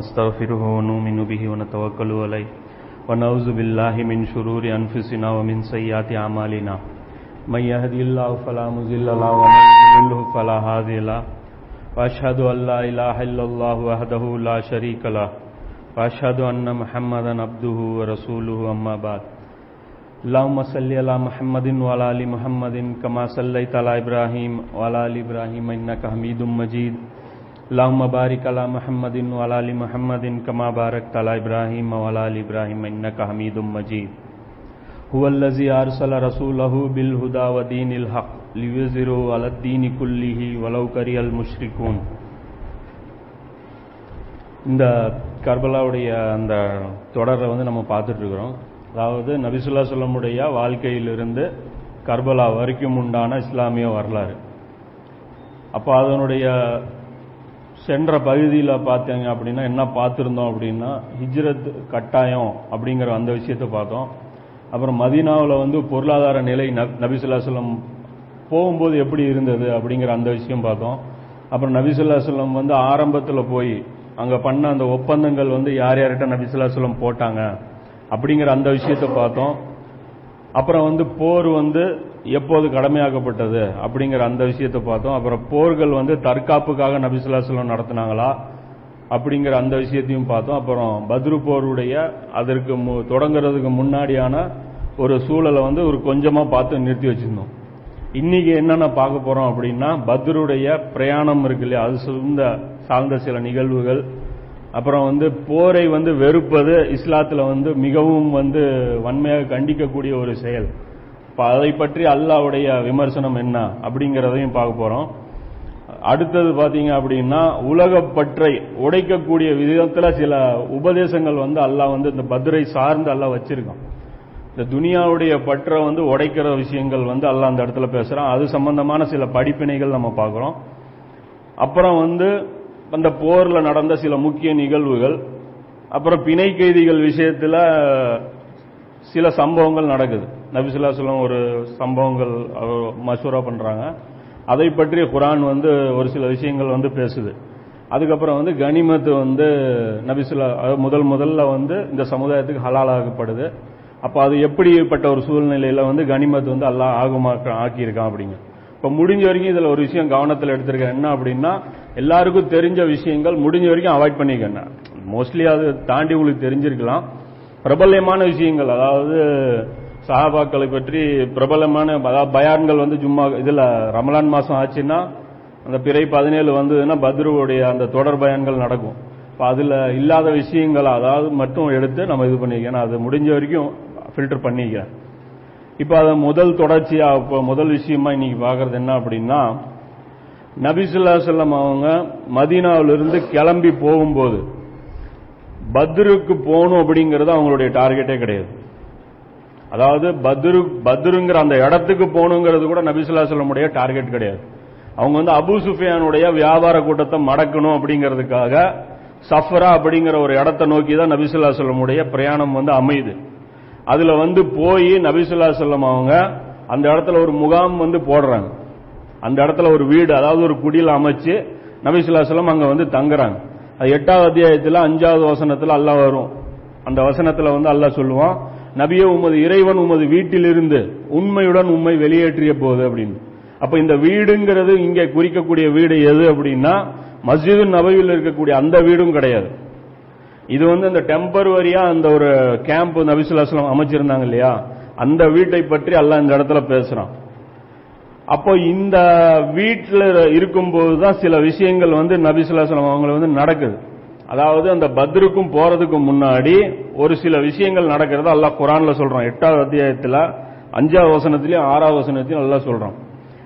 ونستغفره ونؤمن به ونتوكل عليه ونعوذ بالله من شرور أنفسنا ومن سيئات أعمالنا من يهدي الله فلا مضل له ومن يضلل فلا هادي له وأشهد أن لا إله إلا الله وحده لا شريك له وأشهد أن محمدا عبده ورسوله أما بعد اللهم صل على محمد وعلى ال محمد كما صليت على ابراهيم وعلى ال ابراهيم انك حميد مجيد اللهم بارك على محمد وعلى ال محمد كما باركت على ابراهيم وعلى ال ابراهيم انك حميد مجيد هو الذي ارسل رسوله بالهدى ودين الحق ليظهره على الدين كله ولو كره المشركون இந்த கர்பலாவுடைய அந்த தொடரை வந்து நம்ம பார்த்துட்டு இருக்கிறோம் அதாவது நபிசுல்லா சொல்லமுடைய வாழ்க்கையிலிருந்து கர்பலா வரைக்கும் உண்டான இஸ்லாமிய வரலாறு அப்போ அதனுடைய சென்ற பகுதியில் பார்த்தீங்க அப்படின்னா என்ன பார்த்துருந்தோம் அப்படின்னா ஹிஜ்ரத் கட்டாயம் அப்படிங்கிற அந்த விஷயத்தை பார்த்தோம். அப்புறம் மதீனாவில் வந்து பொருளாதார நிலை நபிசுல்லா சொல்லம் போகும்போது எப்படி இருந்தது அப்படிங்கிற அந்த விஷயம் பார்த்தோம். அப்புறம் நபிசுல்லா சொல்லம் வந்து ஆரம்பத்தில் போய் அங்கே பண்ண அந்த ஒப்பந்தங்கள் வந்து யார் யார்கிட்ட நபிசுல்லா சொல்லம் போட்டாங்க அப்படிங்கிற அந்த விஷயத்தை பார்த்தோம். அப்புறம் வந்து போர் வந்து எப்போது கடமையாக்கப்பட்டது அப்படிங்கிற அந்த விஷயத்தை பார்த்தோம். அப்புறம் போர்கள் வந்து தற்காப்புக்காக நபிசுல்லாசலம் நடத்தினாங்களா அப்படிங்கிற அந்த விஷயத்தையும் பார்த்தோம். அப்புறம் பத்ரு போருடைய அதற்கு தொடங்குறதுக்கு முன்னாடியான ஒரு சூழலை வந்து ஒரு கொஞ்சமா பார்த்து நிறுத்தி வச்சிருந்தோம். இன்னைக்கு என்னென்ன பார்க்க போறோம் அப்படின்னா பத்ருடைய பிரயாணம் இருக்கு இல்லையா? அது சார்ந்த சார்ந்த சில நிகழ்வுகள். அப்புறம் வந்து போரை வந்து வெறுப்பது இஸ்லாத்துல வந்து மிகவும் வந்து வன்மையாக கண்டிக்கக்கூடிய ஒரு செயல். அதை பற்றி அல்லாவுடைய விமர்சனம் என்ன அப்படிங்கிறதையும் பார்க்க போறோம். அடுத்தது பாத்தீங்க அப்படின்னா உலக பற்றை உடைக்கக்கூடிய விதத்துல சில உபதேசங்கள் வந்து அல்லாஹ் வந்து இந்த பத்ரை சார்ந்து அல்லாஹ் வச்சிருக்கான். இந்த துனியாவுடைய பற்றை வந்து உடைக்கிற விஷயங்கள் வந்து அல்லாஹ் அந்த இடத்துல பேசுறான். அது சம்பந்தமான சில படிப்பினைகள் நம்ம பார்க்கிறோம். அப்புறம் வந்து அந்த போர்ல நடந்த சில முக்கிய நிகழ்வுகள் அப்புறம் பிணை கைதிகள் விஷயத்துல சில சம்பவங்கள் நடக்குது. நபிசுல்லா சொல்லம் ஒரு சம்பவங்கள் மசூரா பண்றாங்க. அதை பற்றி குரான் வந்து ஒரு சில விஷயங்கள் வந்து பேசுது. அதுக்கப்புறம் வந்து கனிமத்து வந்து நபிசுல்லா முதல் முதல்ல வந்து இந்த சமுதாயத்துக்கு ஹலாலாகப்படுது. அப்போ அது எப்படிப்பட்ட ஒரு சூழ்நிலையில வந்து கனிமத்து வந்து எல்லாம் ஆகுமாக்க ஆக்கியிருக்கான் அப்படிங்க. இப்போ முடிஞ்ச வரைக்கும் இதில் ஒரு விஷயம் கவனத்தில் எடுத்திருக்கேன் என்ன அப்படின்னா எல்லாருக்கும் தெரிஞ்ச விஷயங்கள் முடிஞ்ச வரைக்கும் அவாய்ட் பண்ணிக்கணும் மோஸ்ட்லி அது தாண்டி உங்களுக்கு தெரிஞ்சிருக்கலாம். பிரபல்யமான விஷயங்கள் அதாவது சஹாபாக்களை பற்றி பிரபலமான அதாவது பயான்கள் வந்து சும்மா இதில் ரமலான் மாதம் ஆச்சுன்னா அந்த பிறை பதினேழு வந்ததுன்னா பத்ருவுடைய அந்த தொடர் பயன்கள் நடக்கும். இப்போ அதில் இல்லாத விஷயங்கள் அதாவது மட்டும் எடுத்து நம்ம இது பண்ணிக்கணும் அது முடிஞ்ச வரைக்கும் ஃபில்டர் பண்ணிக்கிறேன் இப்போ அதை முதல் தொடர்ச்சியாக இப்போ முதல் விஷயமா இன்னைக்கு பார்க்கறது என்ன அப்படின்னா நபிசுல்லா செல்லம் அவங்க மதீனாவிலிருந்து கிளம்பி போகும்போது பத்ருக்கு போகணும் அப்படிங்கிறது அவங்களுடைய டார்கெட்டே கிடையாது. அதாவது பத்ரு பத்ருங்கிற அந்த இடத்துக்கு போகணுங்கிறது கூட நபிசுல்லா சொல்லமுடைய டார்கெட் கிடையாது. அவங்க வந்து அபு சுஃபியானுடைய வியாபார கூட்டத்தை மடக்கணும் அப்படிங்கிறதுக்காக சஃபரா அப்படிங்கிற ஒரு இடத்தை நோக்கி தான் நபிசுல்லா சொல்லமுடைய பிரயாணம் வந்து அமையுது. அதுல வந்து போய் நபிசுல்லா சொல்லம் அவங்க அந்த இடத்துல ஒரு முகாம் வந்து போடுறாங்க. அந்த இடத்துல ஒரு வீடு அதாவது ஒரு குடியில் அமைச்சு நபிசுல்லா சொல்லம் அங்க வந்து தங்குறாங்க. அது எட்டாவது அத்தியாயத்தில் அஞ்சாவது வசனத்தில் அல்லாஹ் வரும். அந்த வசனத்தில் வந்து அல்லாஹ் சொல்லுவான் நபிய உமது இறைவன் உமது வீட்டிலிருந்து உண்மையுடன் உண்மை வெளியேற்றிய போது அப்படின்னு. அப்ப இந்த வீடுங்கிறது இங்கே குறிக்கக்கூடிய வீடு எது அப்படின்னா மஸ்ஜிது நபையில் இருக்கக்கூடிய அந்த வீடும் கிடையாது. இது வந்து இந்த டெம்பரவரியா அந்த ஒரு கேம்ப் நபிசுல்லாஸ்லாம் அமைச்சிருந்தாங்க இல்லையா? அந்த வீட்டை பற்றி எல்லாம் இந்த இடத்துல பேசுறான். அப்போ இந்த வீட்டில் இருக்கும்போது தான் சில விஷயங்கள் வந்து நபிசுல்லாஸ்லாம் அவங்களை வந்து நடக்குது. அதாவது அந்த பத்ருக்கும் போறதுக்கு முன்னாடி ஒரு சில விஷயங்கள் நடக்கிறத அல்லாஹ் குரான்ல சொல்றான். எட்டாவது அத்தியாயத்தில் அஞ்சாவது வசனத்திலையும் ஆறாவது வசனத்திலையும் நல்லா சொல்றான்.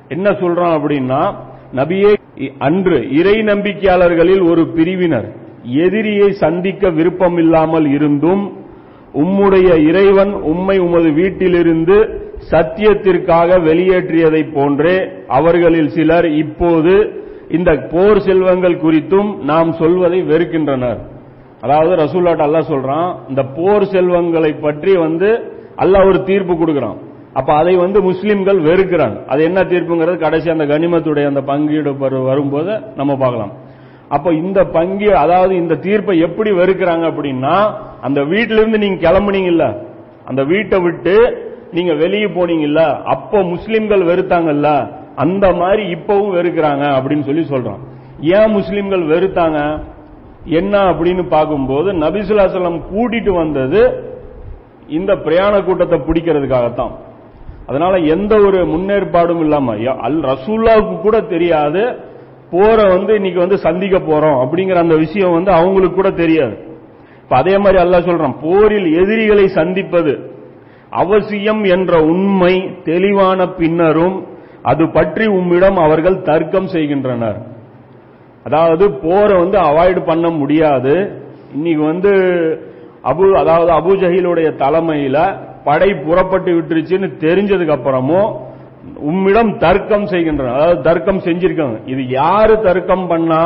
என்ன சொல்றான் அப்படின்னா நபியே அன்று இறை நம்பிக்கையாளர்களில் ஒரு பிரிவினர் எதிரியை சந்திக்க விருப்பம் இல்லாமல் இருந்தும் உம்முடைய இறைவன் உம்மை உமது வீட்டிலிருந்து சத்தியத்திற்காக வெளியேற்றியதை போன்றே அவர்களில் சிலர் இப்போது இந்த போர் செல்வங்கள் குறித்தும் நாம் சொல்வதை வெறுக்கின்றனர். அதாவது ரசூல்லாட் அல்லா சொல்றான் இந்த போர் செல்வங்களை பற்றி வந்து அல்லாஹ் ஒரு தீர்ப்பு கொடுக்கிறான். அப்ப அதை வந்து முஸ்லிம்கள் வெறுக்கிறாங்க அது என்ன தீர்ப்புங்கிறது? கடைசி அந்த கனிமத்துடைய அந்த பங்கீடு வரும்போது நம்ம பார்க்கலாம். அப்ப இந்த பங்கி அதாவது இந்த தீர்ப்பை எப்படி வெறுக்கிறாங்க அப்படின்னா அந்த வீட்டில இருந்து நீங்க கிளம்புனீங்கல்ல அந்த வீட்டை விட்டு நீங்க வெளியே போனீங்கல்ல அப்போ முஸ்லிம்கள் வெறுத்தாங்கல்ல அந்த மாதிரி இப்பவும் வெறுக்கிறாங்க அப்படின்னு சொல்லி சொல்றான். ஏன் முஸ்லிம்கள் வெறுத்தாங்க? என்ன அப்படின்னு பார்க்கும்போது நபிசுல்லாசலம் கூட்டிட்டு வந்தது இந்த பிரயாண கூட்டத்தை பிடிக்கிறதுக்காகத்தான். அதனால எந்த ஒரு முன்னேற்பாடும் இல்லாம அல் ரசூல்லாவுக்கு கூட தெரியாது போற வந்து இன்னைக்கு வந்து சந்திக்க போறோம் அப்படிங்கிற அந்த விஷயம் வந்து அவங்களுக்கு கூட தெரியாது. இப்ப அதே மாதிரி அல்லாஹ் சொல்றான் போரில் எதிரிகளை சந்திப்பது அவசியம் என்ற உண்மை தெளிவான பின்னரும் அது பற்றி உம்மிடம் அவர்கள் தர்க்கம் செய்கின்றனர். அதாவது போரை வந்து அவாய்டு பண்ண முடியாது. இன்னைக்கு வந்து அபு அதாவது அபுஜஹிலுடைய தலைமையில படை புறப்பட்டு விட்டுருச்சுன்னு தெரிஞ்சதுக்கு அப்புறமும் உம்மிடம் தர்க்கம் செய்கின்றனர். அதாவது தர்க்கம் செஞ்சிருக்காங்க. இது யாரு தர்க்கம் பண்ணா?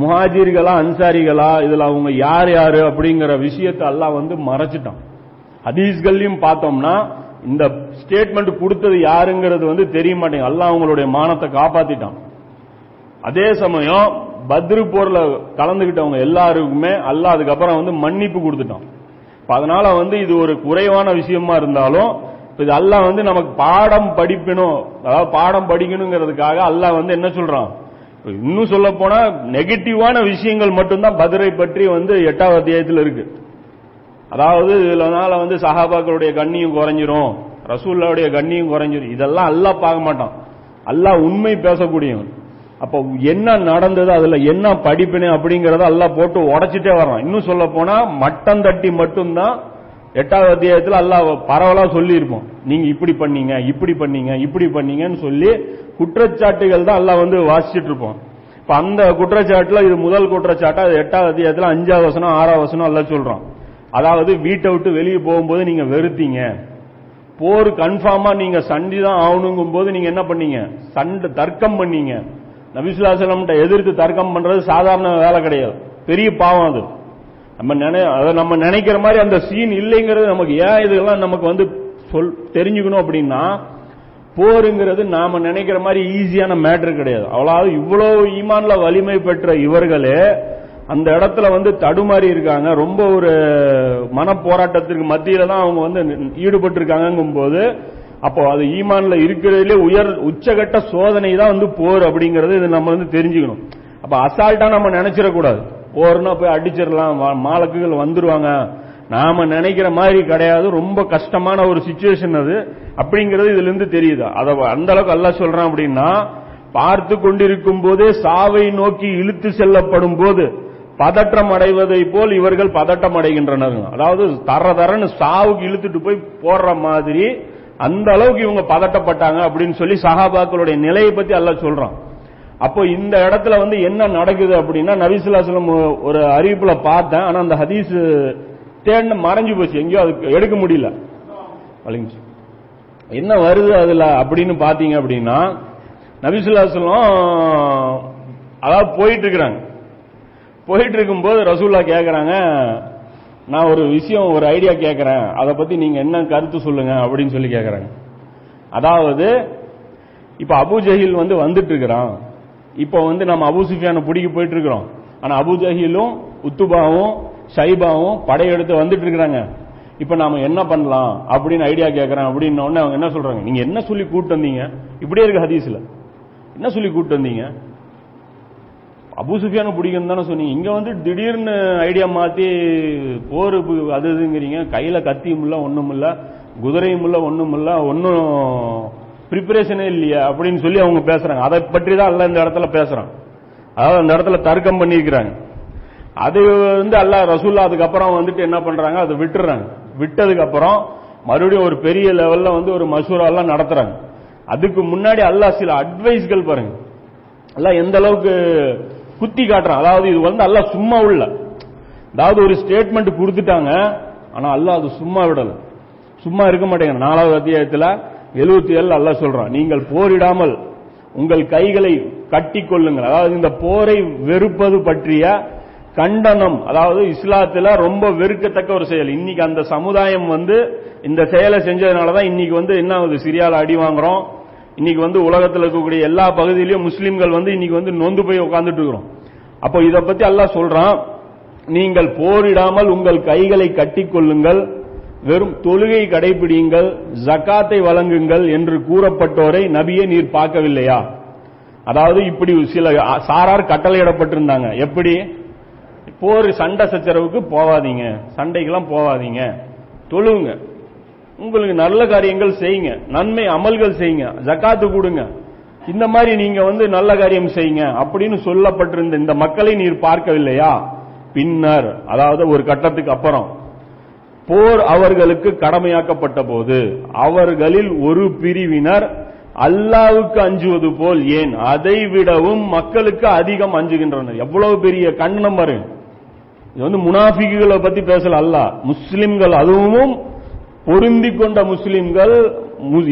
முஹாஜிர்களா அன்சாரிகளா? இதுல அவங்க யார் யாரு அப்படிங்கிற விஷயத்தை எல்லாம் வந்து மறைச்சிட்டான். ஹதீஸ்கள்லயும் பார்த்தோம்னா இந்த ஸ்டேட்மெண்ட் கொடுத்தது யாருங்கிறது வந்து தெரிய மாட்டேங்குது. அல்ல அவங்களுடைய மானத்தை காப்பாத்திட்டான். அதே சமயம் பத்ரு போர்ல கலந்துகிட்டவங்க எல்லாருக்குமே அல்ல அதுக்கப்புறம் வந்து மன்னிப்பு கொடுத்துட்டான். அதனால வந்து இது ஒரு குறைவான விஷயமா இருந்தாலும் இது அல்லாஹ் வந்து நமக்கு பாடம் படிப்பினும் அதாவது பாடம் படிக்கணுங்கிறதுக்காக அல்லாஹ் வந்து என்ன சொல்றான்? இன்னும் சொல்ல போனா நெகட்டிவான விஷயங்கள் மட்டும்தான் பதிரை பற்றி வந்து எட்டாவது அத்தியாயத்தில் இருக்கு. அதாவது இதனால வந்து சஹாபாக்களுடைய கண்ணியும் குறைஞ்சிரும் ரசூல்லாவுடைய கண்ணியும் குறைஞ்சிரும். இதெல்லாம் அல்லா பார்க்க மாட்டான். அல்லா உண்மை பேசக்கூடியவன். அப்ப என்ன நடந்தது அதுல என்ன படிப்பினை அப்படிங்கறத அல்லாஹ் போட்டு உடைச்சிட்டே வர்றான். இன்னும் சொல்ல போனா மட்டம் தட்டி மட்டும்தான் எட்டாவது அத்தியாயத்தில் அல்லாஹ் பரவலா சொல்லியிருப்போம். நீங்க இப்படி பண்ணீங்க இப்படி பண்ணீங்க இப்படி பண்ணீங்கன்னு சொல்லி குற்றச்சாட்டுகள் தான் அல்லாஹ் வந்து வாசிச்சிட்டு இருப்போம் இப்ப அந்த குற்றச்சாட்டுல இது முதல் குற்றச்சாட்டு அது எட்டாவது அத்தியாயத்தில் அஞ்சாவது வசனம் ஆறாவது வசனம் எல்லாம் சொல்றான். அதாவது வீட்டை விட்டு வெளியே போகும்போது நீங்க வெறுத்தீங்க. போர் கன்ஃபார்மா நீங்க சண்டை தான் ஆகணுங்கும் போது நீங்க என்ன பண்ணீங்க? சண்டை தர்க்கம் பண்ணீங்க. நபிசுல்லாசலம்கிட்ட எதிர்த்து தர்க்கம் பண்றது சாதாரண வேலை கிடையாது. பெரிய பாவம் அது. நம்ம நினை அதை நம்ம நினைக்கிற மாதிரி அந்த சீன் இல்லைங்கிறது நமக்கு ஏன் இதெல்லாம் நமக்கு வந்து சொல் தெரிஞ்சுக்கணும் அப்படின்னா போருங்கிறது நாம நினைக்கிற மாதிரி ஈஸியான மேட்டர் கிடையாது. அவ்வளவு இவ்வளவு ஈமான்ல வலிமை பெற்ற இவர்களே அந்த இடத்துல வந்து தடுமாறி இருக்காங்க. ரொம்ப ஒரு மன போராட்டத்திற்கு மத்தியில தான் அவங்க வந்து ஈடுபட்டு இருக்காங்கும் போது அப்போ அது ஈமான்ல இருக்கிறதுலே உயர் உச்சகட்ட சோதனை தான் வந்து போர் அப்படிங்கறது இது நம்ம வந்து தெரிஞ்சுக்கணும். அப்ப அசால்ட்டா நம்ம நினைச்சிடக்கூடாது. போர்னா போய் அடிச்சிடலாம் மாலக்குகள் வந்துருவாங்க. நாம நினைக்கிற மாதிரி கிடையாது. ரொம்ப கஷ்டமான ஒரு சுச்சுவேஷன் அது. அப்படிங்கிறது இதுல இருந்து தெரியுது. அத அந்த அளவுக்கு அல்ல சொல்றான் அப்படின்னா பார்த்து கொண்டிருக்கும் போதே சாவை நோக்கி இழுத்து செல்லப்படும் போது பதற்றம் அடைவதை போல் இவர்கள் பதட்டம் அடைகின்றனர் அதாவது தர தரன்னு சாவுக்கு இழுத்துட்டு போய் போடுற மாதிரி அந்த அளவுக்கு இவங்க பதட்டப்பட்டாங்க அப்படின்னு சொல்லி சஹாபாக்களுடைய நிலையை பத்தி அல்ல சொல்றான். அப்போ இந்த இடத்துல வந்து என்ன நடக்குது அப்படின்னா நபிசுல்லாசலம் ஒரு அறிவிப்புல பார்த்தேன். ஆனா அந்த ஹதீஸ் தேடின மறைஞ்சு போச்சு. எங்கேயோ அதுக்கு எடுக்க முடியல. என்ன வருது அதுல அப்படின்னு பாத்தீங்க அப்படின்னா நபிசுல்லாசலம் அதாவது போயிட்டு இருக்கிறாங்க. போயிட்டு இருக்கும்போது ரசூல்லா கேட்குறாங்க நான் ஒரு விஷயம் ஒரு ஐடியா கேட்கறேன் அதை பத்தி நீங்க என்ன கருத்து சொல்லுங்க? அப்படின்னு சொல்லி கேட்குறாங்க அதாவது இப்ப அபு ஜஹீல் வந்து வந்துட்டு இருக்கிறான் இப்ப வந்து நம்ம அபு சுஃபியான பிடிக்க போயிட்டு இருக்கிறோம் ஆனா அபு ஜஹீலும் உத்துபாவும் ஷைபாவும் படையெடுத்து வந்துட்டு இருக்கிறாங்க இப்ப நாம என்ன பண்ணலாம் அப்படின்னு ஐடியா கேட்கறேன் அப்படின்னு உடனே அவங்க என்ன சொல்றாங்க? நீங்க என்ன சொல்லி கூப்பிட்டு வந்தீங்க? இப்படியே இருக்கு ஹதீஸ்ல. என்ன சொல்லி கூப்பிட்டு வந்தீங்க? அபு சுஃபியான பிடிக்கும் தானே சொன்னீங்க. இங்க வந்து திடீர்னு ஐடியா மாத்தி போர் அது இதுங்கிறீங்க. கையில கத்தியும் இல்ல ஒண்ணும் இல்ல குதிரையும் இல்ல ஒண்ணும் இல்ல ஒன்னும் ப்ரிப்பரேஷனே இல்லையா அப்படின்னு சொல்லி அவங்க பேசுறாங்க. அதை பற்றி தான் அல்ல இந்த இடத்துல பேசுறான். அதாவது அந்த இடத்துல தர்க்கம் பண்ணியிருக்கிறாங்க. அது வந்து அல்லாஹ் ரசூல்லா அதுக்கப்புறம் வந்துட்டு என்ன பண்றாங்க? அதை விட்டுறாங்க. விட்டதுக்கு அப்புறம் மறுபடியும் ஒரு பெரிய லெவல்ல வந்து ஒரு மசூரா எல்லாம் நடத்துறாங்க. அதுக்கு முன்னாடி அல்லாஹ் சில அட்வைஸ்கள் பாருங்க. அல்லாஹ் எந்த அளவுக்கு குத்தி காட்டுறான். அதாவது இது வந்து அல்ல சும்மா உள்ள. அதாவது ஒரு ஸ்டேட்மெண்ட் கொடுத்துட்டாங்க. ஆனா அல்ல அது சும்மா விடல. சும்மா இருக்க மாட்டேங்க நாலாவது அத்தியாயத்துல எழுபத்தி ஏழு அல்ல சொல்றான் நீங்கள் போரிடாமல் உங்கள் கைகளை கட்டி கொள்ளுங்கள். அதாவது இந்த போரை வெறுப்பது பற்றிய கண்டனம் அதாவது இஸ்லாத்துல ரொம்ப வெறுக்கத்தக்க ஒரு செயல். இன்னைக்கு அந்த சமுதாயம் வந்து இந்த செயலை செஞ்சதுனாலதான் இன்னைக்கு வந்து என்ன ஆகுது? சிரியால அடி வாங்குறோம். இன்னைக்கு வந்து உலகத்தில் இருக்கக்கூடிய எல்லா பகுதியிலையும் முஸ்லீம்கள் வந்து இன்னைக்கு வந்து நொந்து போய் உட்கார்ந்துட்டு இருக்கிறோம். அப்போ இதை பத்தி அல்லாஹ் சொல்றான் நீங்கள் போரிடாமல் உங்கள் கைகளை கட்டிக்கொள்ளுங்கள் வெறும் தொழுகை கடைபிடியுங்கள் ஜக்காத்தை வழங்குங்கள் என்று கூறப்பட்டோரை நபியை நீர் பார்க்கவில்லையா? அதாவது இப்படி சில சாரார் கட்டளையிடப்பட்டிருந்தாங்க. எப்படி? போர் சண்டை சச்சரவுக்கு போவாதீங்க சண்டைக்கெல்லாம் போவாதீங்க தொழுவுங்க. உங்களுக்கு நல்ல காரியங்கள் செய்யுங்க. நன்மை அமல்கள் செய்யுங்க. ஜக்காத்து கொடுங்க. இந்த மாதிரி நீங்க வந்து நல்ல காரியம் செய்யுங்க அப்படின்னு சொல்லப்பட்டிருந்த இந்த மக்களை நீர் பார்க்கவில்லையா? பின்னர் அதாவது ஒரு கட்டத்துக்கு அப்புறம். போர் அவர்களுக்கு கடமையாக்கப்பட்ட போது அவர்களில் ஒரு பிரிவினர் அல்லாவுக்கு அஞ்சுவது போல் ஏன்? அதை விடவும் மக்களுக்கு அதிகம் அஞ்சுகின்றனர். எவ்வளவு பெரிய கண்ணம் பாருங்க இது வந்து முனாஃபிகளை பத்தி பேசல அல்ல. முஸ்லிம்கள் அதுவும் பொருந்தி கொண்ட முஸ்லிம்கள்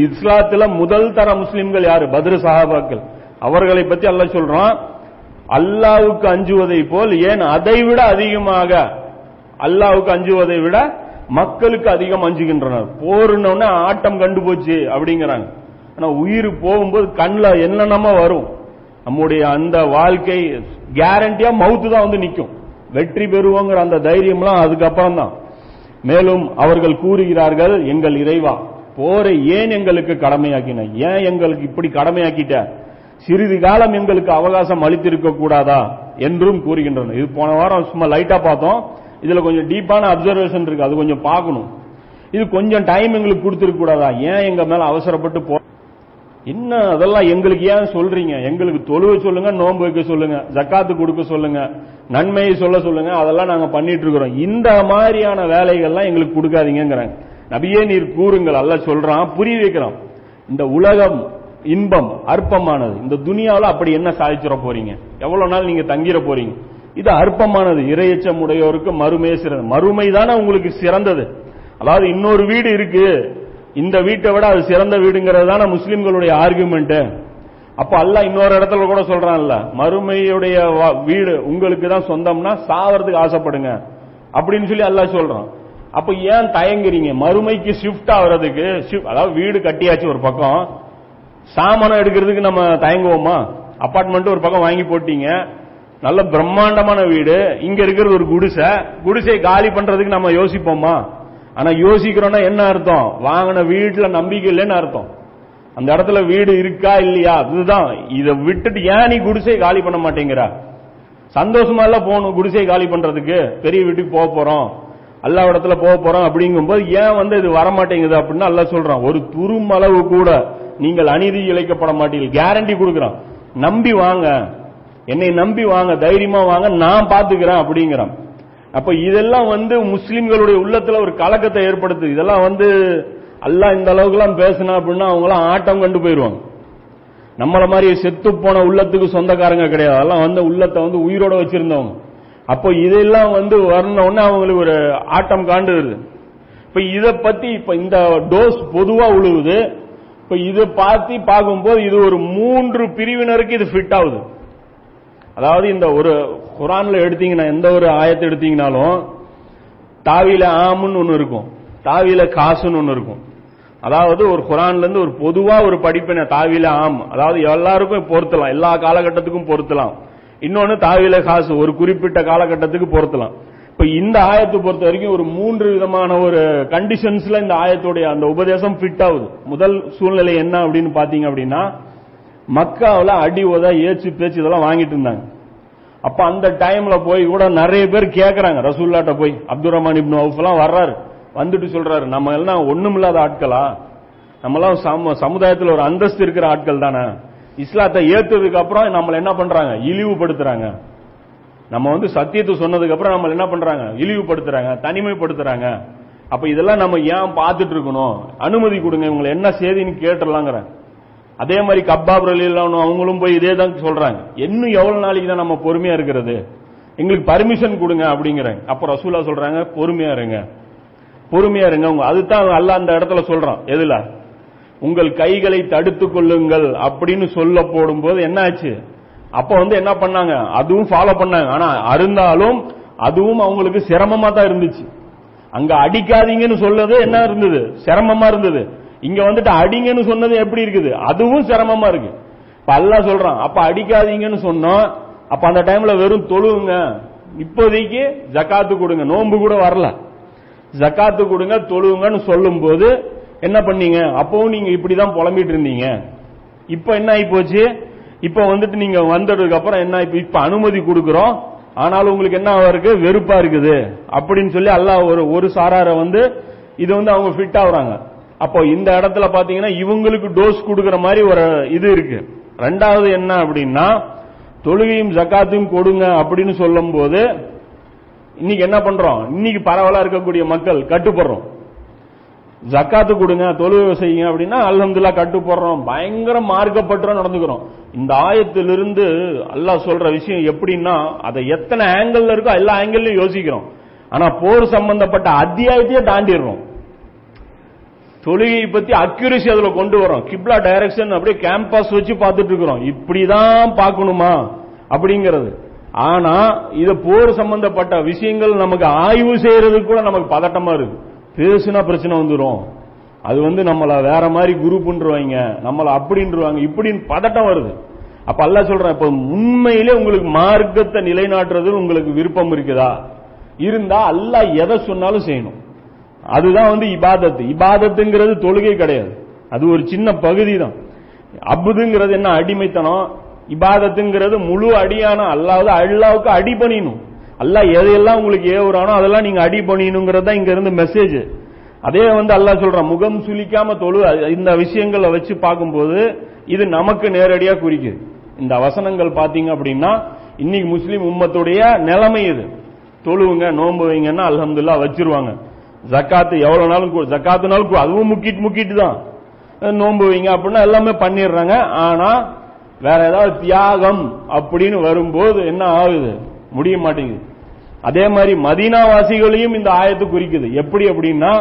இஸ்லாத்துல முதல் தர முஸ்லிம்கள் யாரு? பத்ரு சஹாபாக்கள். அவர்களை பத்தி அல்ல சொல்றான் அல்லாவுக்கு அஞ்சுவதை போல் ஏன் அதை விட அதிகமாக அல்லாவுக்கு அஞ்சுவதை விட மக்களுக்கு அதிகம் அஞ்சுகின்றனர். போருன்னு ஆட்டம் கண்டு போச்சு அப்படிங்கிறாங்க. ஆனா உயிர் போகும்போது கண்ணில் என்னென்னமோ வரும். நம்முடைய அந்த வாழ்க்கை கேரண்டியா மவுத்து தான் வந்து நிற்கும் வெற்றி பெறுவோங்கிற அந்த தைரியம்லாம் அதுக்கப்புறம் தான் மேலும் அவர்கள் கூறுகிறார்கள் எங்கள் இறைவா போரை ஏன் எங்களுக்கு கடமையாக்கின? ஏன் எங்களுக்கு இப்படி கடமையாக்கிட்ட? சிறிது காலம் எங்களுக்கு அவகாசம் அளித்திருக்க கூடாதா? என்றும் கூறுகின்றனர். இது போன வாரம் சும்மா லைட்டா பார்த்தோம். இதுல கொஞ்சம் டீப்பான அப்சர்வேஷன் இருக்கு. அது கொஞ்சம் பார்க்கணும். இது கொஞ்சம் டைம் எங்களுக்கு கொடுத்திருக்க கூடாதா? ஏன் எங்க மேல அவசரப்பட்டு போ என்ன அதெல்லாம் எங்களுக்கு ஏன் சொல்றீங்க? எங்களுக்கு தொழுவ சொல்லுங்க நோன்பு வைக்க சொல்லுங்க ஜக்காத்து கொடுக்க சொல்லுங்க நன்மையை சொல்ல சொல்லுங்க அதெல்லாம் நாங்க பண்ணிட்டு இருக்கிறோம். இந்த மாதிரியான வேலைகள்லாம் எங்களுக்கு கொடுக்காதீங்கிறாங்க நபியே நீர் கூறுங்கள். அல்ல சொல்றான் புரிய வைக்கிறான் இந்த உலகம் இன்பம் அற்பமானது. இந்த துனியாவில் அப்படி என்ன சாதிச்சிட போறீங்க? எவ்வளவு நாள் நீங்க தங்கிட போறீங்க? இது அற்பமானது. இரையச்சம் உடையோருக்கு மறுமையே சிறந்தது. மறுமை தானே உங்களுக்கு சிறந்தது. அதாவது இன்னொரு வீடு இருக்கு. இந்த வீட்டை விட அது சிறந்த வீடுங்கிறது தானே முஸ்லிம்களுடைய ஆர்குமெண்ட் அப்ப அல்ல இன்னொரு இடத்துல கூட சொல்றான்ல மறுமையுடைய வீடு உங்களுக்கு தான் சொந்தம்னா சாவறதுக்கு ஆசைப்படுங்க. அப்படின்னு சொல்லி அல்லாஹ் சொல்றான். அப்ப ஏன் தயங்குறீங்க? மறுமைக்கு ஷிஃப்ட் ஆகுறதுக்கு அதாவது வீடு கட்டியாச்சு ஒரு பக்கம் சாமானம் எடுக்கிறதுக்கு நம்ம தயங்குவோமா? அப்பார்ட்மெண்ட் ஒரு பக்கம் வாங்கி போட்டீங்க நல்ல பிரம்மாண்டமான வீடு இங்க இருக்கிறது ஒரு குடிசை குடிசை காலி பண்றதுக்கு நம்ம யோசிப்போமா? ஆனா யோசிக்கிறோம்னா என்ன அர்த்தம்? வாங்கின வீட்டுல நம்பிக்கை இல்லைன்னு அர்த்தம். அந்த இடத்துல வீடு இருக்கா இல்லையா? அதுதான் இதை விட்டுட்டு ஏன் நீ குடிசை காலி பண்ண மாட்டேங்கிற? சந்தோஷமா எல்லாம் போகணும் குடிசை காலி பண்றதுக்கு? பெரிய வீட்டுக்கு போக போறோம். அல்லா இடத்துல போக போறோம் அப்படிங்கும்போது ஏன் வந்து இது வர மாட்டேங்குது அப்படின்னு அல்ல சொல்றான். ஒரு துருமளவு கூட நீங்கள் அநீதி இழைக்கப்பட மாட்டீர்கள். கேரண்டி கொடுக்குறான். நம்பி வாங்க. என்னை நம்பி வாங்க. தைரியமா வாங்க. நான் பாத்துக்கிறேன் அப்படிங்கிறான். அப்ப இதெல்லாம் வந்து முஸ்லிம்களுடைய உள்ளத்துல ஒரு கலக்கத்தை ஏற்படுத்துது இதெல்லாம் வந்து அல்லாஹ் இந்த அளவுக்கு எல்லாம் பேசினா அப்படின்னா அவங்க எல்லாம் ஆட்டம் கண்டு போயிருவாங்க. நம்மள மாதிரி செத்து போன உள்ளத்துக்கு சொந்தக்காரங்க கிடையாது. அதெல்லாம் வந்து உள்ளத்தை வந்து உயிரோட வச்சிருந்தவங்க. அப்போ இதெல்லாம் வந்து வரணும்னா அவங்களுக்கு ஒரு ஆட்டம் காண்டுது இப்ப இதை பத்தி இப்ப இந்த டோஸ் பொதுவா உழுவுது. இப்ப இதை பார்த்து பார்க்கும்போது இது ஒரு மூன்று பிரிவினருக்கு இது ஃபிட் ஆகுது. அதாவது இந்த ஒரு குரான்ல எடுத்தீங்கன்னா எந்த ஒரு ஆயத்தை எடுத்தீங்கனாலும் தாவியில ஆமுன்னு ஒன்று இருக்கும். தாவில காசுன்னு ஒன்று இருக்கும். அதாவது ஒரு குரான்ல இருந்து ஒரு பொதுவா ஒரு படிப்பின தாவியில ஆம். அதாவது எல்லாருக்கும் பொருத்தலாம். எல்லா காலகட்டத்துக்கும் பொருத்தலாம். இன்னொன்னு தாவில காசு. ஒரு குறிப்பிட்ட காலகட்டத்துக்கு பொருத்தலாம். இப்ப இந்த ஆயத்தை பொறுத்த வரைக்கும் ஒரு மூன்று விதமான ஒரு கண்டிஷன்ஸ்ல இந்த ஆயத்துடைய அந்த உபதேசம் ஃபிட் ஆகுது. முதல் சூழ்நிலை என்ன அப்படின்னு பாத்தீங்க அப்படின்னா மக்காவில் அடி உத ஏச்சு பேச்சு இதெல்லாம் வாங்கிட்டு இருந்தாங்க. அப்ப அந்த டைம்ல போய் கூட நிறைய பேர் கேட்கறாங்க ரசூல்லாட்ட போய் அப்துல் ரஹ்மான் இப்னு அவுஃப்லாம் வர்றாரு. வந்துட்டு சொல்றாரு நம்ம எல்லாம் ஒண்ணுமில்லாத ஆட்களா? நம்ம எல்லாம் சமுதாயத்தில் ஒரு அந்தஸ்து இருக்கிற ஆட்கள் தானே? இஸ்லாத்தை ஏத்ததுக்கு அப்புறம் நம்மளை என்ன பண்றாங்க? இழிவுபடுத்துறாங்க. நம்ம வந்து சத்தியத்தை சொன்னதுக்கு அப்புறம் நம்ம என்ன பண்றாங்க? இழிவுபடுத்துறாங்க தனிமைப்படுத்துறாங்க. அப்ப இதெல்லாம் நம்ம ஏன் பார்த்துட்டு இருக்கணும்? அனுமதி கொடுங்க இவங்களை என்ன செய்தின்னு கேட்டுடலாங்கிறேன். அதே மாதிரி கப்பாப் ரலியல்லாஹு அவங்களும் போய் இதே தான் சொல்றாங்க. இன்னும் எவ்வளவு நாளைக்கு தான் நம்ம பொறுமையா இருக்கிறது? எங்களுக்கு பர்மிஷன் கொடுங்க அப்படிங்கிறாங்க அப்ப ரசூலா சொல்றாங்க பொறுமையா இருங்க. பொறுமையா இருங்க. உங்க அதுதான் அல்ல அந்த இடத்துல சொல்றான். எதுல? உங்கள் கைகளை தடுத்து கொள்ளுங்கள் அப்படின்னு சொல்ல போடும்போது என்ன ஆச்சு? அப்ப வந்து என்ன பண்ணாங்க? அதுவும் ஃபாலோ பண்ணாங்க. ஆனா அருந்தாலும் அதுவும் அவங்களுக்கு சிரமமா தான் இருந்துச்சு. அங்க அடிக்காதீங்கன்னு சொல்றது என்ன இருந்தது? சிரமமா இருந்தது. இங்க வந்துட்டு அடிங்கன்னு சொன்னது எப்படி இருக்குது? அதுவும் சிரமமா இருக்கு. இப்ப அல்லாஹ் சொல்றான் அப்ப அடிக்காதீங்கன்னு சொன்னோம் அப்ப அந்த டைம்ல வெறும் தொழுவுங்க. இப்போதைக்கு ஜக்காத்து கொடுங்க. நோன்பு கூட வரல. ஜக்காத்து கொடுங்க தொழுவுங்கன்னு சொல்லும் போது என்ன பண்ணீங்க? அப்பவும் நீங்க இப்படிதான் புலம்பிட்டு இருந்தீங்க. இப்ப என்ன ஆகி போச்சு இப்ப வந்துட்டு நீங்க வந்ததுக்கு அப்புறம் என்ன ஆகி இப்ப அனுமதி கொடுக்கிறோம். ஆனாலும் உங்களுக்கு என்ன இருக்கு? வெறுப்பா இருக்குது. அப்படின்னு சொல்லி அல்லாஹ் ஒரு ஒரு சாரார வந்து இது வந்து அவங்க ஃபிட் ஆகுறாங்க. அப்போ இந்த இடத்துல பாத்தீங்கன்னா இவங்களுக்கு டோஸ் கொடுக்கிற மாதிரி ஒரு இது இருக்கு. ரெண்டாவது என்ன அப்படின்னா தொழுகையும் ஜக்காத்தையும் கொடுங்க அப்படின்னு சொல்லும் போது இன்னைக்கு என்ன பண்றோம்? இன்னைக்கு பரவலா இருக்கக்கூடிய மக்கள் கட்டுப்படுறோம். ஜக்காத்து கொடுங்க தொழுகை செய்யுங்க அப்படின்னா அல்ஹம்துல்லா கட்டுப்படுறோம். பயங்கர மார்க்கப்பட்டுறோம் நடந்துக்கிறோம். இந்த ஆயத்திலிருந்து அல்லாஹ் சொல்ற விஷயம் எப்படின்னா அதை எத்தனை ஆங்கிள் இருக்கோ எல்லா ஆங்கிள்லயும் யோசிக்கிறோம். ஆனா போர் சம்பந்தப்பட்ட அத்தியாயத்தையே தாண்டிடுறோம். தொழுகையை பத்தி அக்யூரசி அதுல கொண்டு வரோம் கிப்லா டைரக்ஷன் அப்படியே கேம்பஸ் வச்சு பார்த்துட்டு இருக்கிறோம். இப்படிதான் பார்க்கணுமா? அப்படிங்கிறது. ஆனா இத போர் சம்பந்தப்பட்ட விஷயங்கள் நமக்கு ஆய்வு செய்யறதுக்கு கூட நமக்கு பதட்டமா இருக்கு. பேசுனா பிரச்சனை வந்துடும் அது வந்து நம்மள வேற மாதிரி குரூப்ன்றவாங்க நம்மள அப்படின்றவாங்க இப்படின்னு பதட்டம் வருது. அப்ப அல்ல சொல்றேன் இப்ப உண்மையிலே உங்களுக்கு மார்க்கத்தை நிலைநாட்டுறது உங்களுக்கு விருப்பம் இருக்குதா? இருந்தா அல்ல எதை சொன்னாலும் செய்யணும். அதுதான் வந்து இபாதத்து. இபாதத்துங்கிறது தொழுகை கிடையாது. அது ஒரு சின்ன பகுதி தான் அபுதுங்கிறது என்ன அடிமைத்தனம்? இபாதத்துங்கிறது முழு அடியான அல்லாவது அல்லாவுக்கு அடி பண்ணிடணும். அல்லாஹ் எதையெல்லாம் உங்களுக்கு ஏவுறானோ அதெல்லாம் நீங்க அடி பண்ணிடணுங்கிறது தான் இங்க இருந்து மெசேஜ் அதே வந்து அல்லாஹ் சொல்றான் முகம் சுளிக்காம தொழு. இந்த விஷயங்களை வச்சு பார்க்கும்போது இது நமக்கு நேரடியா குறிக்குது. இந்த வசனங்கள் பாத்தீங்க அப்படின்னா இன்னைக்கு முஸ்லீம் உம்மத்துடைய நிலைமை இது. தொழுவுங்க நோன்பு வைங்கன்னா அல்ஹம்துல்லா வச்சிருவாங்க. ஜக்காத்து எவ்வளவு நாளும் ஜக்காத்துனாலும் அதுவும் முக்கிட்டு முக்கிட்டு தான் நோன்பு வைங்க அப்படின்னா எல்லாமே பண்ணிடுறாங்க. ஆனா வேற ஏதாவது தியாகம் அப்படின்னு வரும்போது என்ன ஆகுது? முடிய மாட்டேங்குது. அதே மாதிரி மதீனாவாசிகளையும் இந்த ஆயத்து குறிக்குது. எப்படி அப்படின்னா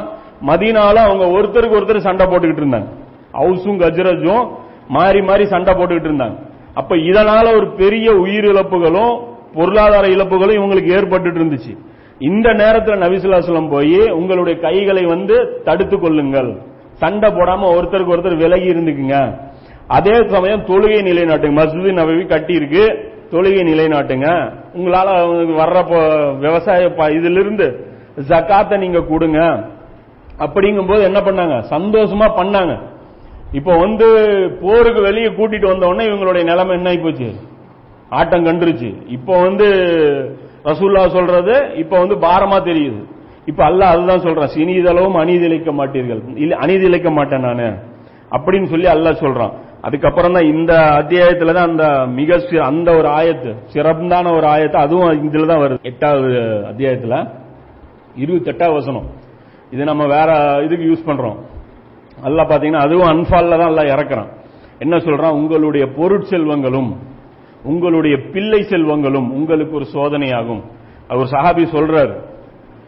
மதீனால அவங்க ஒருத்தருக்கு ஒருத்தர் சண்டை போட்டுக்கிட்டு இருந்தாங்க. ஹவுஸும் கஜ்ரஜும் மாறி மாறி சண்டை போட்டுக்கிட்டு இருந்தாங்க. அப்ப இதனால ஒரு பெரிய உயிரிழப்புகளும் பொருளாதார இழப்புகளும் இவங்களுக்கு ஏற்பட்டு இருந்துச்சு. இந்த நேரத்தில் நபிசுல்லாசலம் போய் உங்களுடைய கைகளை வந்து தடுத்து கொள்ளுங்கள். சண்டை போடாம ஒருத்தருக்கு ஒருத்தர் விலகி இருந்துக்குங்க. அதே சமயம் தொழுகை நிலைநாட்டுங்க. மசூதி நபவி கட்டி இருக்கு தொழுகை நிலைநாட்டுங்க. உங்களால வர்ற விவசாய ப- இதிலிருந்து ஜக்காத்தை நீங்க கொடுங்க. அப்படிங்கும்போது என்ன பண்ணாங்க? சந்தோஷமா பண்ணாங்க. இப்போ வந்து போருக்கு வெளியே கூட்டிட்டு வந்த உடனே இவங்களுடைய நிலைமை என்ன ஆகி போச்சு? ஆட்டம் கண்டுருச்சு. இப்போ வந்து ரசூல்லா சொல்றது இப்போ வந்து பாரமா தெரியுது. இப்ப அல்ல அதுதான் சொல்றான். சினிதளவும் அநீதிழைக்க மாட்டீர்கள். அநீதிழைக்க அநீதி மாட்டேன் நானு. அப்படின்னு சொல்லி அல்லாஹ் சொல்றான். அதுக்கப்புறம் தான் இந்த அத்தியாயத்துல தான் அந்த மிக அந்த ஒரு ஆயத்து சிறந்தான ஒரு ஆயத்து அதுவும் இதுல தான் வருது. எட்டாவது அத்தியாயத்துல இருபத்தெட்டாவது வசனம். இது நம்ம வேற இதுக்கு யூஸ் பண்றோம். அல்ல பாத்தீங்கன்னா அதுவும் அன்பால்ல தான் எல்லாம் இறக்குறான். என்ன சொல்றான்? உங்களுடைய பொருட்செல்வங்களும் உங்களுடைய பிள்ளை செல்வங்களும் உங்களுக்கு ஒரு சோதனையாகும். அவர் சஹாபி சொல்றாரு.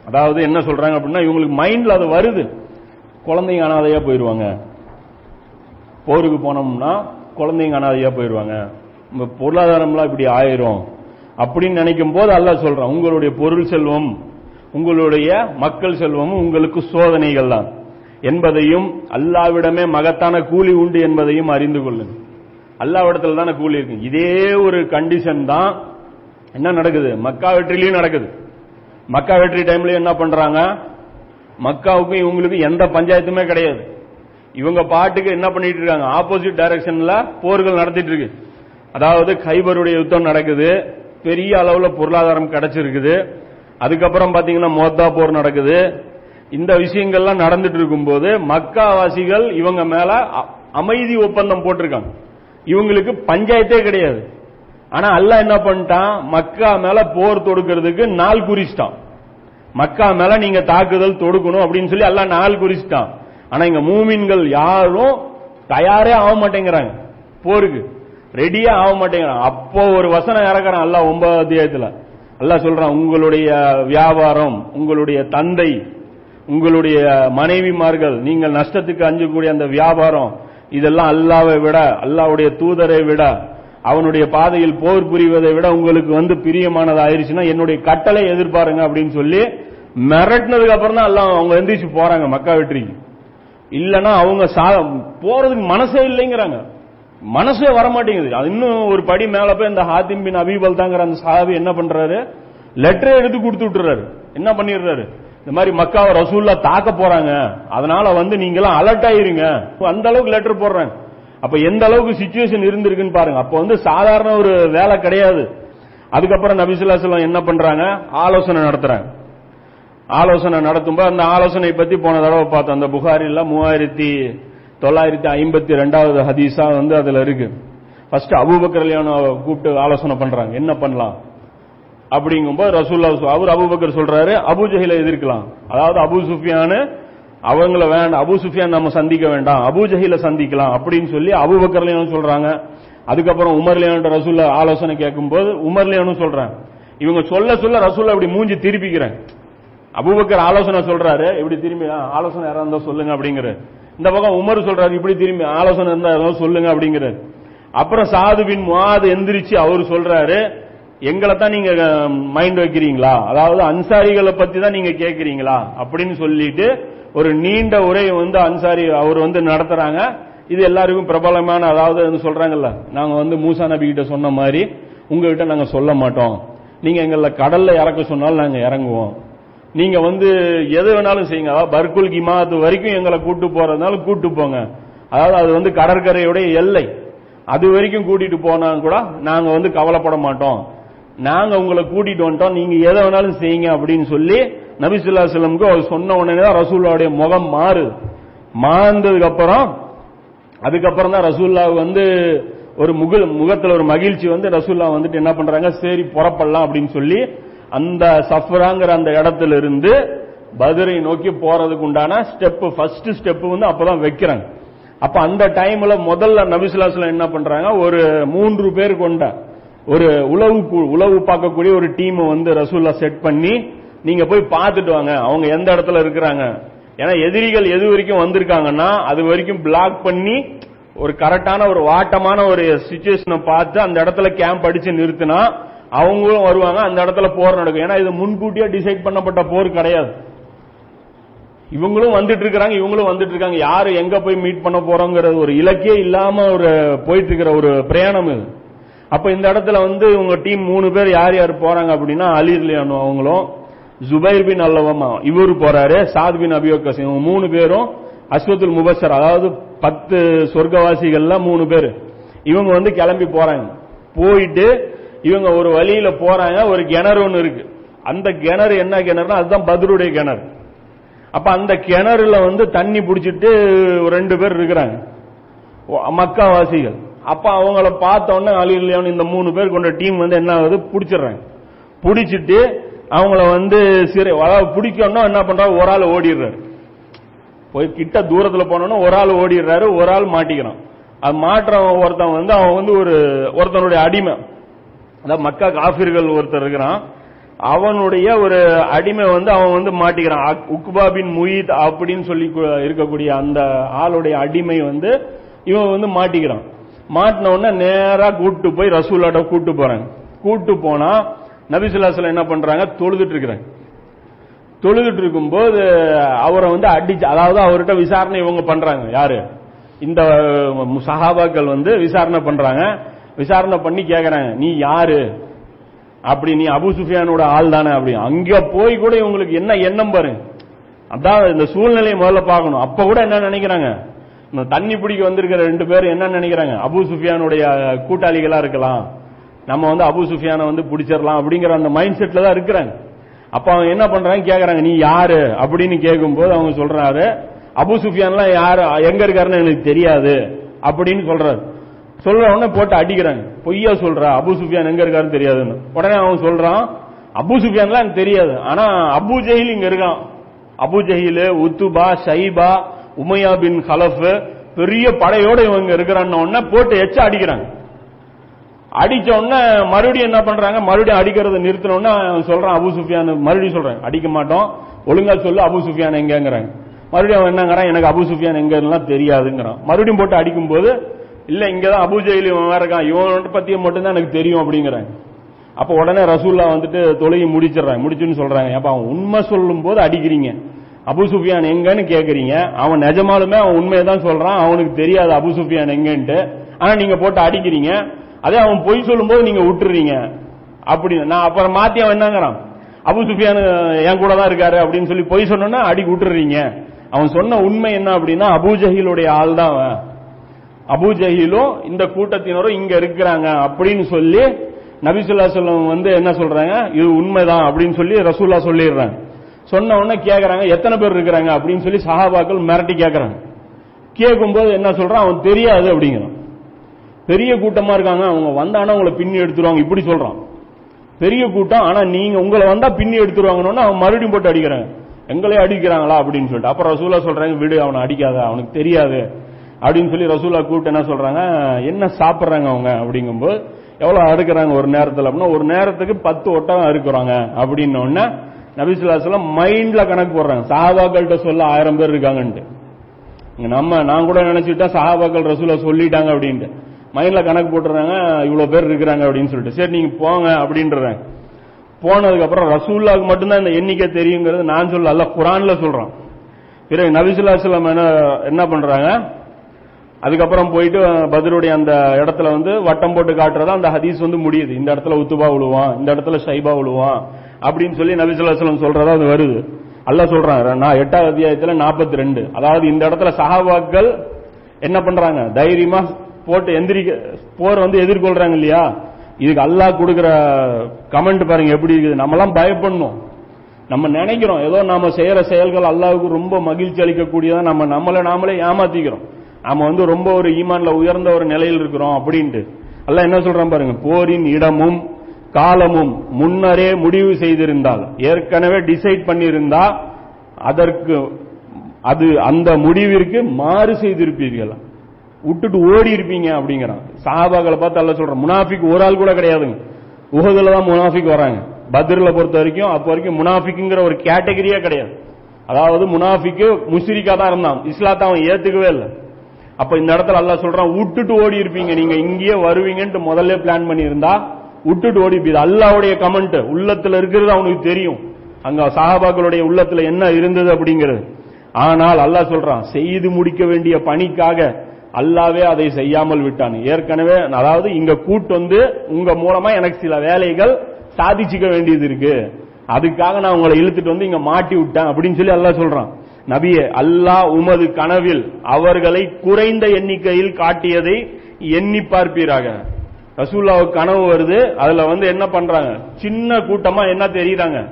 அதாவது என்ன சொல்றாங்க அப்படின்னா இவங்களுக்கு மைண்ட்ல அது வருது. குழந்தைங்க அனாதையா போயிருவாங்க. போருக்கு போனோம்னா குழந்தைங்க அனாதையா போயிருவாங்க. பொருளாதாரம்லாம் இப்படி ஆயிரும். அப்படின்னு நினைக்கும் போது அல்லாஹ் சொல்றான் உங்களுடைய பொருள் செல்வம் உங்களுடைய மக்கள் செல்வமும் உங்களுக்கு சோதனைகள் தான் என்பதையும் அல்லாவிடமே மகத்தான கூலி உண்டு என்பதையும் அறிந்து கொள்ளுங்க அல்லாவிடத்துல தானே கூலி இருக்கு. இதே ஒரு கண்டிஷன் தான் என்ன நடக்குது? மக்கா வெற்றிலையும் நடக்குது. மக்கா வெற்றி டைம்லயும் என்ன பண்றாங்க? மக்காவுக்கும் இவங்களுக்கும் எந்த பஞ்சாயத்துமே கிடையாது. இவங்க பாட்டுக்கு என்ன பண்ணிட்டு இருக்காங்க? ஆப்போசிட் டைரக்ஷன்ல போர்கள் நடத்திட்டு இருக்கு. அதாவது கைபருடைய யுத்தம் நடக்குது. பெரிய அளவுல பொருளாதாரம் கிடைச்சிருக்குது. அதுக்கப்புறம் பாத்தீங்கன்னா மோத்தா போர் நடக்குது. இந்த விஷயங்கள்லாம் நடந்துட்டு இருக்கும்போது மக்காவாசிகள் இவங்க மேல அ- அமைதி ஒப்பந்தம் போட்டிருக்காங்க. இவங்களுக்கு பஞ்சாயத்தே கிடையாது. ஆனா அல்ல என்ன பண்ணிட்டான்? மக்கா மேல போர் தொடுக்கிறதுக்கு நாள் குறிச்சிட்டான். மக்கா மேல நீங்க தாக்குதல் தொடுக்கணும் அப்படின்னு சொல்லி எல்லாம் நாள் குறிச்சிட்டான். ஆனா இங்க மூமின்கள் யாரும் தயாரே ஆக மாட்டேங்கிறாங்க. போருக்கு. ரெடியே ஆக மாட்டேங்கிறாங்க. அப்போ ஒரு வசனம் இறக்குறான் அல்ல ஒன்பதாவது அத்தியாயத்துல. அல்ல சொல்றான் உங்களுடைய வியாபாரம் உங்களுடைய தந்தை உங்களுடைய மனைவிமார்கள் நீங்கள் நஷ்டத்துக்கு அஞ்சக்கூடிய அந்த வியாபாரம் இதெல்லாம் அல்லாவை விட அல்லாவுடைய தூதரை விட அவனுடைய பாதையில் போர் புரிவதை விட உங்களுக்கு வந்து பிரியமானது ஆயிருச்சுன்னா என்னுடைய கட்டளை எதிர்பாருங்க அப்படின்னு சொல்லி மிரட்டினதுக்கு அப்புறம் தான் எல்லாம் அவங்க எந்திரிச்சு போறாங்க மக்கா வெற்றிக்கு. இல்லனா அவங்க சா- போறதுக்கு மனசே இல்லைங்கிறாங்க. மனசே வர மாட்டேங்குது அது இன்னும் ஒரு படி மேல போய் இந்த ஹாத்திம் பின் அபிபல் தாங்கிற அந்த சாபி என்ன பண்றாரு? லெட்டரை எடுத்து கொடுத்து விட்டுறாரு. என்ன பண்ணிடுறாரு? இந்த மாதிரி மக்காவை ரசூல்லா தாக்க போறாங்க. அதனால வந்து நீங்களாம் அலர்ட் ஆயிருங்க. அந்த அளவுக்கு லெட்டர் போடுறாங்க அப்ப எந்த அளவுக்கு சுச்சுவேஷன் இருந்திருக்குன்னு பாருங்க. அப்ப வந்து சாதாரண ஒரு வேலை கிடையாது. அதுக்கப்புறம் நபிசுல்லாசலம் என்ன பண்றாங்க? ஆலோசனை நடத்துறாங்க. ஆலோசனை நடத்தும்போது அந்த ஆலோசனை பத்தி போன தடவை பார்த்தோம். அந்த புகாரில மூவாயிரத்தி தொள்ளாயிரத்தி ஐம்பத்தி ரெண்டாவது ஹதீஸா வந்து அதுல இருக்கு. ஃபர்ஸ்ட் அபூபக்கர் கூப்பிட்டு ஆலோசனை பண்றாங்க. என்ன பண்ணலாம்? அப்படிங்கும்போது ரசூல்லா அவர் அபுபக்கர் சொல்றாரு அபுஜஹில எதிர்க்கலாம். அதாவது அபு சுஃபியானு அவங்கள வேண்டாம் அபு சுஃபியான் நம்ம சந்திக்க வேண்டாம் அபுஜஹில சந்திக்கலாம் அப்படின்னு சொல்லி அபுபக்கர்லயும் சொல்றாங்க. அதுக்கப்புறம் உமர்லியான் ரசூல்லா ஆலோசனை கேட்கும்போது உமர்லியானும் சொல்றாங்க இவங்க சொல்ல சொல்ல ரசூல்லா இப்படி மூஞ்சி திருப்பிக்கிறேன். அபுபக்கர் ஆலோசனை சொல்றாரு இப்படி திரும்பி ஆலோசனை யாரா இருந்தா சொல்லுங்க அப்படிங்கிற இந்த பக்கம் உமர் சொல்றாரு இப்படி திரும்பி ஆலோசனை இருந்தா ஏதாவது சொல்லுங்க அப்படிங்கிறாரு. அப்புறம் சாது பின் முஆது எந்திரிச்சு அவர் சொல்றாரு எங்களை தான் நீங்க மைண்ட் வைக்கிறீங்களா? அதாவது அன்சாரிகளை பத்தி தான் நீங்க கேக்குறீங்களா? அப்படின்னு சொல்லிட்டு ஒரு நீண்ட உரையை வந்து அன்சாரி அவர் வந்து நடத்துறாங்க. இது எல்லாருக்கும் பிரபலமான அதாவது வந்து சொல்றாங்கல்ல நாங்க வந்து மூசா நபி கிட்ட சொன்ன மாதிரி உங்ககிட்ட நாங்க சொல்ல மாட்டோம். நீங்க எங்களை கடல்ல இறக்க சொன்னாலும் நாங்க இறங்குவோம். நீங்க வந்து எது வேணாலும் செய்யுங்க. அதாவது பர்குல் கிமாத்து வரைக்கும் எங்களை கூட்டு போறதுனால கூட்டு போங்க. அதாவது அது வந்து கடற்கரையுடைய எல்லை. அது வரைக்கும் கூட்டிட்டு போனா கூட நாங்க வந்து கவலைப்பட மாட்டோம். நாங்க உங்களை கூட்டிட்டு வந்துட்டோம் நீங்க எதை வேணாலும் செய்யுங்க அப்படின்னு சொல்லி நபிசுல்லா செல்லமுக்கு அவர் சொன்ன உடனே தான் ரசூல்லாவுடைய முகம் மாறு. மாறந்ததுக்கு அப்புறம் அதுக்கப்புறம் தான் ரசூல்லா வந்து ஒரு முகல் முகத்துல ஒரு மகிழ்ச்சி வந்து ரசூல்லா வந்துட்டு என்ன பண்றாங்க சரி புறப்படலாம் அப்படின்னு சொல்லி அந்த சஃபராங்கிற அந்த இடத்துல இருந்து பதிரை நோக்கி போறதுக்கு உண்டான ஸ்டெப் ஃபர்ஸ்ட் ஸ்டெப் வந்து அப்பதான் வைக்கிறாங்க. அப்ப அந்த டைம்ல முதல்ல நபிசுல்லாஸ்லாம் என்ன பண்றாங்க ஒரு மூன்று பேர் கொண்ட ஒரு உளவு உளவு பார்க்கக்கூடிய ஒரு டீமை வந்து ரசூல்லா செட் பண்ணி நீங்க போய் பார்த்துட்டு வாங்க. அவங்க எந்த இடத்துல இருக்கிறாங்க? ஏன்னா எதிரிகள் எது வரைக்கும் வந்திருக்காங்கன்னா அது வரைக்கும் பிளாக் பண்ணி ஒரு கரெக்டான ஒரு வாட்டமான ஒரு சுச்சுவேஷனை பார்த்து அந்த இடத்துல கேம்ப் அடிச்சு நிறுத்தினா அவங்களும் வருவாங்க அந்த இடத்துல போர் நடக்கும். ஏன்னா இது முன்கூட்டியே டிசைட் பண்ணப்பட்ட போர் கிடையாது. இவங்களும் வந்துட்டு இருக்காங்க இவங்களும் வந்துட்டு இருக்காங்க. யாரு எங்க போய் மீட் பண்ண போறோங்கிறது ஒரு இலக்கே இல்லாம ஒரு போயிட்டு இருக்கிற ஒரு பிரயாணம் இது. அப்ப இந்த இடத்துல வந்து உங்க டீம் மூணு பேர் யார் யார் போறாங்க அப்படின்னா அலி லியானு அவங்களும் ஜுபைர் பின் அல்லவமா இவரு போறாரு சாத் பின் அபியோகஸ் இவங்க மூணு பேரும் அஸ்வத்துல் முபசர் அதாவது பத்து சொர்க்கவாசிகள்ல மூணு பேர். இவங்க வந்து கிளம்பி போறாங்க. போயிட்டு இவங்க ஒரு வழியில போறாங்க ஒரு கிணறு ஒன்று இருக்கு. அந்த கிணறு என்ன கிணறுனா அதுதான் பத்ருடைய கிணறு. அப்ப அந்த கிணறுல வந்து தண்ணி பிடிச்சிட்டு ஒரு ரெண்டு பேர் இருக்கிறாங்க. மக்காவாசிகள். அப்ப அவங்கள பார்த்த உடனே அலி இல்லையான்னு இந்த மூணு பேர் கொண்ட டீம் வந்து என்ன ஆகுது? பிடிச்சிடுறாங்க. பிடிச்சிட்டு அவங்கள வந்து சிறை அதாவது பிடிக்கணும்னா என்ன பண்றாரு ஒரு ஆள் ஓடிடுறாரு. போய் கிட்ட தூரத்தில் போனோம்னா ஒரு ஆள் ஓடிடுறாரு ஒரு ஆள் மாட்டிக்கிறான். அது மாற்றவன் ஒருத்தன் வந்து அவன் வந்து ஒரு ஒருத்தனுடைய அடிமை. அதாவது மக்கா காஃபிர்கள் ஒருத்தர் இருக்கிறான். அவனுடைய ஒரு அடிமை வந்து அவன் வந்து மாட்டிக்கிறான். அக்- உக்பா பின் முயீத் அப்படின்னு சொல்லி கு- இருக்கக்கூடிய அந்த ஆளுடைய அடிமை வந்து இவன் வந்து மாட்டிக்கிறான். மாட்டின உடனே நேரா கூட்டு போய் ரசூலாட்ட கூட்டு போறாங்க கூட்டு போனா நபிசுல்லாசல என்ன பண்றாங்க? தொழுதுட்டு இருக்கிறாங்க. தொழுதுட்டு இருக்கும்போது அவரை வந்து அடிச்சு அதாவது அவர்கிட்ட விசாரணை இவங்க பண்றாங்க. யாரு? இந்த சஹாபாக்கள் வந்து விசாரணை பண்றாங்க. விசாரணை பண்ணி கேக்குறாங்க நீ யாரு? அப்படி நீ அபு சுஃபியானோட ஆள் தானே? அப்படி. அங்க போய் கூட இவங்களுக்கு என்ன எண்ணம் பாருங்க அதான் இந்த சூழ்நிலையை முதல்ல பார்க்கணும். அப்ப கூட என்ன நினைக்கிறாங்க? தண்ணி பிடிக்க வந்திருக்கிற ரெண்டு பேரும் என்ன நினைக்கிறாங்க? அபு சுஃபியானுடைய கூட்டாளிகளா இருக்கலாம். நம்ம வந்து அபு சுஃபியானை வந்து பிடிச்சிடலாம் அப்படிங்கிற அந்த மைண்ட் செட்ல தான் இருக்கிறாங்க. அப்ப அவங்க என்ன பண்றாங்க கேக்குறாங்க நீ யாரு? அப்படின்னு கேட்கும்போது அவங்க சொல்றாரு அபு சுஃபியான்லாம் யாரு? எங்க இருக்காருன்னு எனக்கு தெரியாது. அப்படின்னு சொல்றாரு. சொல்ற உடனே போட்டு அடிக்கிறாங்க. பொய்யா சொல்ற? அபு சுஃபியான் எங்க இருக்காருன்னு தெரியாதுன்னு. உடனே அவன் சொல்றான் அபு சுஃபியான்லாம் எனக்கு தெரியாது. ஆனா அபு ஜெயில் இங்க இருக்கான். அபு ஜஹில் உத்துபா ஷைபா உமையா பின் ஹலஃப் பெரிய படையோட இவங்க இருக்கிறான்னு உடனே போட்டு எச்ச அடிக்கிறாங்க. அடிச்ச உடனே மறுபடியும் என்ன பண்றாங்க? மறுபடியும் அடிக்கிறத நிறுத்தினோடனே அவன் சொல்றான் அபு சுஃபியான் மறுபடியும் சொல்றேன் அடிக்க மாட்டோம். ஒழுங்கா சொல்லு அபு சுஃபியான் எங்கங்கிறாங்க? மறுபடியும் அவன் என்னங்கிறான் எனக்கு அபு சுஃபியான் எங்கெல்லாம் தெரியாதுங்கிறான். மறுபடியும் போட்டு அடிக்கும்போது இல்ல இங்கதான் அபுஜெயில் இவன் வேற இருக்கான். இவன் பத்திய மட்டும்தான் எனக்கு தெரியும் அப்படிங்கிறாங்க. அப்ப உடனே ரசூல்லா வந்துட்டு தொழுகி முடிச்சிடுறாங்க. முடிச்சுன்னு சொல்றாங்க. அப்ப அவன் உண்மை சொல்லும் போது அடிக்கிறீங்க. அபு சுஃபியான் எங்கன்னு கேக்குறீங்க. அவன் நிஜமாலுமே அவன் உண்மையை தான் சொல்றான். அவனுக்கு தெரியாது அபு சுஃபியான் எங்கன்ட்டு. ஆனா நீங்க போட்டு அடிக்கிறீங்க. அதே அவன் பொய் சொல்லும் போது நீங்க விட்டுறீங்க அப்படின்னு நான் அப்புறம் மாத்தி அவன் என்னங்கிறான்? அபு சுஃபியான் என் கூட தான் இருக்காரு அப்படின்னு சொல்லி பொய் சொன்னோன்னா அடி விட்டுறீங்க அவன் சொன்ன உண்மை என்ன அப்படின்னா அபூஜஹிலுடைய ஆள் தான் அவன். அபூஜஹிலும் இந்த கூட்டத்தினரும் இங்க இருக்கிறாங்க அப்படின்னு சொல்லி நபிசுல்லா சொல்லம் வந்து என்ன சொல்றாங்க? இது உண்மைதான் அப்படின்னு சொல்லி ரசூல்லா சொல்லிடுறாங்க. சொன்ன உடனே கேக்குறாங்க எத்தனை பேர் இருக்கிறாங்க அப்படின்னு சொல்லி சஹாபாக்கள் மிரட்டி கேட்கறாங்க கேட்கும்போது என்ன சொல்றான்? அவன் தெரியாது அப்படிங்கிறான். பெரிய கூட்டமா இருக்காங்க அவங்க வந்தானா உங்களை பின்னி எடுத்துருவாங்க இப்படி சொல்றான். பெரிய கூட்டம் ஆனா நீங்க உங்களை வந்தா பின்னி எடுத்துருவாங்கன்னு அவன் மறுபடியும் போட்டு அடிக்கிறாங்க. எங்களே அடிக்கிறாங்களா அப்படின்னு சொல்லிட்டு. அப்புறம் ரசூலா சொல்றாங்க விடு அவனை அடிக்காத அவனுக்கு தெரியாது அப்படின்னு சொல்லி ரசூலா கூப்பிட்டு என்ன சொல்றாங்க? என்ன சாப்பிடுறாங்க அவங்க அப்படிங்கும்போது எவ்வளவு அறுக்கிறாங்க ஒரு நேரத்தில் அப்படின்னா ஒரு நேரத்துக்கு பத்து ஒட்டகம் அறுக்குறாங்க அப்படின்ன உடனே மைண்ட்ல கணக்கு போடுறாங்க. சஹாபாக்கள்கிட்ட சொல்ல ஆயிரம் பேர் இருக்காங்கன்ட்டு. நம்ம நான் கூட நினைச்சுட்டா சஹாபாக்கள் ரசூலா சொல்லிட்டாங்க அப்படின்ட்டு. மைண்ட்ல கணக்கு போட்டுறாங்க இவ்வளவு பேர் இருக்கிறாங்க அப்படின்னு சொல்லிட்டு. சரி நீங்க போங்க அப்படின்றாங்க போனதுக்கு அப்புறம் ரசூல்லாவுக்கு மட்டும்தான் இந்த எண்ணிக்கை தெரியுங்கிறது நான் சொல்ல அல்ல குரான்ல சொல்றோம் பிறகு நபிசுல்லாஸ்லாம் என்ன என்ன பண்றாங்க? அதுக்கப்புறம் போயிட்டு பதிலுடைய அந்த இடத்துல வந்து வட்டம் போட்டு காட்டுறதா அந்த ஹதீஸ் வந்து முடியுது. இந்த இடத்துல உத்துபா விழுவான் இந்த இடத்துல ஷைபா விழுவான் அப்படின்னு சொல்லி நபிசுல்லாஸ்லம் சொல்றதா அது வருது. அல்ல சொல்றாங்க நான் எட்டாவது அத்தியாயத்துல நாற்பத்தி ரெண்டு அதாவது இந்த இடத்துல சஹாபாக்கள் என்ன பண்றாங்க? தைரியமா போட்டு எந்திரிக்க போர் வந்து எதிர்கொள்றாங்க இல்லையா? இதுக்கு அல்லாஹ் கொடுக்குற கமெண்ட் பாருங்க எப்படி இருக்குது. நம்மலாம் பயப்படணும். நம்ம நினைக்கிறோம். ஏதோ நாம செய்யற செயல்கள் அல்லாவுக்கு ரொம்ப மகிழ்ச்சி அளிக்கக்கூடியதான் நம்ம நம்மளை நாமளே ஏமாத்திக்கிறோம். நாம வந்து ரொம்ப ஒரு ஈமான்ல உயர்ந்த ஒரு நிலையில் இருக்கிறோம் அப்படின்ட்டு. அல்ல என்ன சொல்றான் பாருங்க? போரின் இடமும் காலமும் முன்னரே முடிவு செய்திருந்தால் ஏற்கனவே டிசைட் பண்ணியிருந்தா அதற்கு அது அந்த முடிவிற்கு மாறு செய்திருப்பீர்கள். விட்டுட்டு ஓடி இருப்பீங்க அப்படிங்கிறான். சாபாக்களை பார்த்து அல்ல சொல்றேன் முனாஃபிக் ஒரு ஆள் கூட கிடையாதுங்க. உகதுல தான் முனாஃபிக் வராங்க. பத்ரில பொறுத்த வரைக்கும் அப்போ வரைக்கும் முனாஃபிக்குங்கிற ஒரு கேட்டகரியே கிடையாது. அதாவது முனாஃபிக்கு முஸ்ரிக்கா தான் இருந்தான். இஸ்லாத்தை அவன் ஏத்துக்கவே இல்லை. அப்ப இந்த இடத்துல அல்ல சொல்றான் விட்டுட்டு ஓடி இருப்பீங்க நீங்க இங்கேயே வருவீங்கன்ட்டு முதல்ல பிளான் பண்ணியிருந்தா விட்டுட்டு ஓடி இருப்பீங்க அல்லாவுடைய கமெண்ட் உள்ளத்துல இருக்கிறது அவனுக்கு தெரியும். அங்க சாஹாபாக்களுடைய உள்ளத்துல என்ன இருந்தது அப்படிங்கிறது. ஆனால் அல்லாஹ் சொல்றான் செய்து முடிக்க வேண்டிய பணிக்காக அல்லாவே அதை செய்யாமல் விட்டான். ஏற்கனவே அதாவது இங்க கூட்டு வந்து உங்க மூலமா எனக்கு சில வேலைகள் சாதிச்சுக்க வேண்டியது இருக்கு. அதுக்காக நான் உங்களை இழுத்துட்டு வந்து இங்க மாட்டி விட்டேன் அப்படின்னு சொல்லி அல்லாஹ் சொல்றான். நபியே அல்லாஹ் உமது கனவில் அவர்களை குறைந்த எண்ணிக்கையில் காட்டியதை எண்ணி பார்ப்பீராக. ரசூல்லாவுக்கு கனவு வருது அதுல வந்து என்ன பண்றாங்க? சின்ன கூட்டமா என்ன தெரியுறாங்க?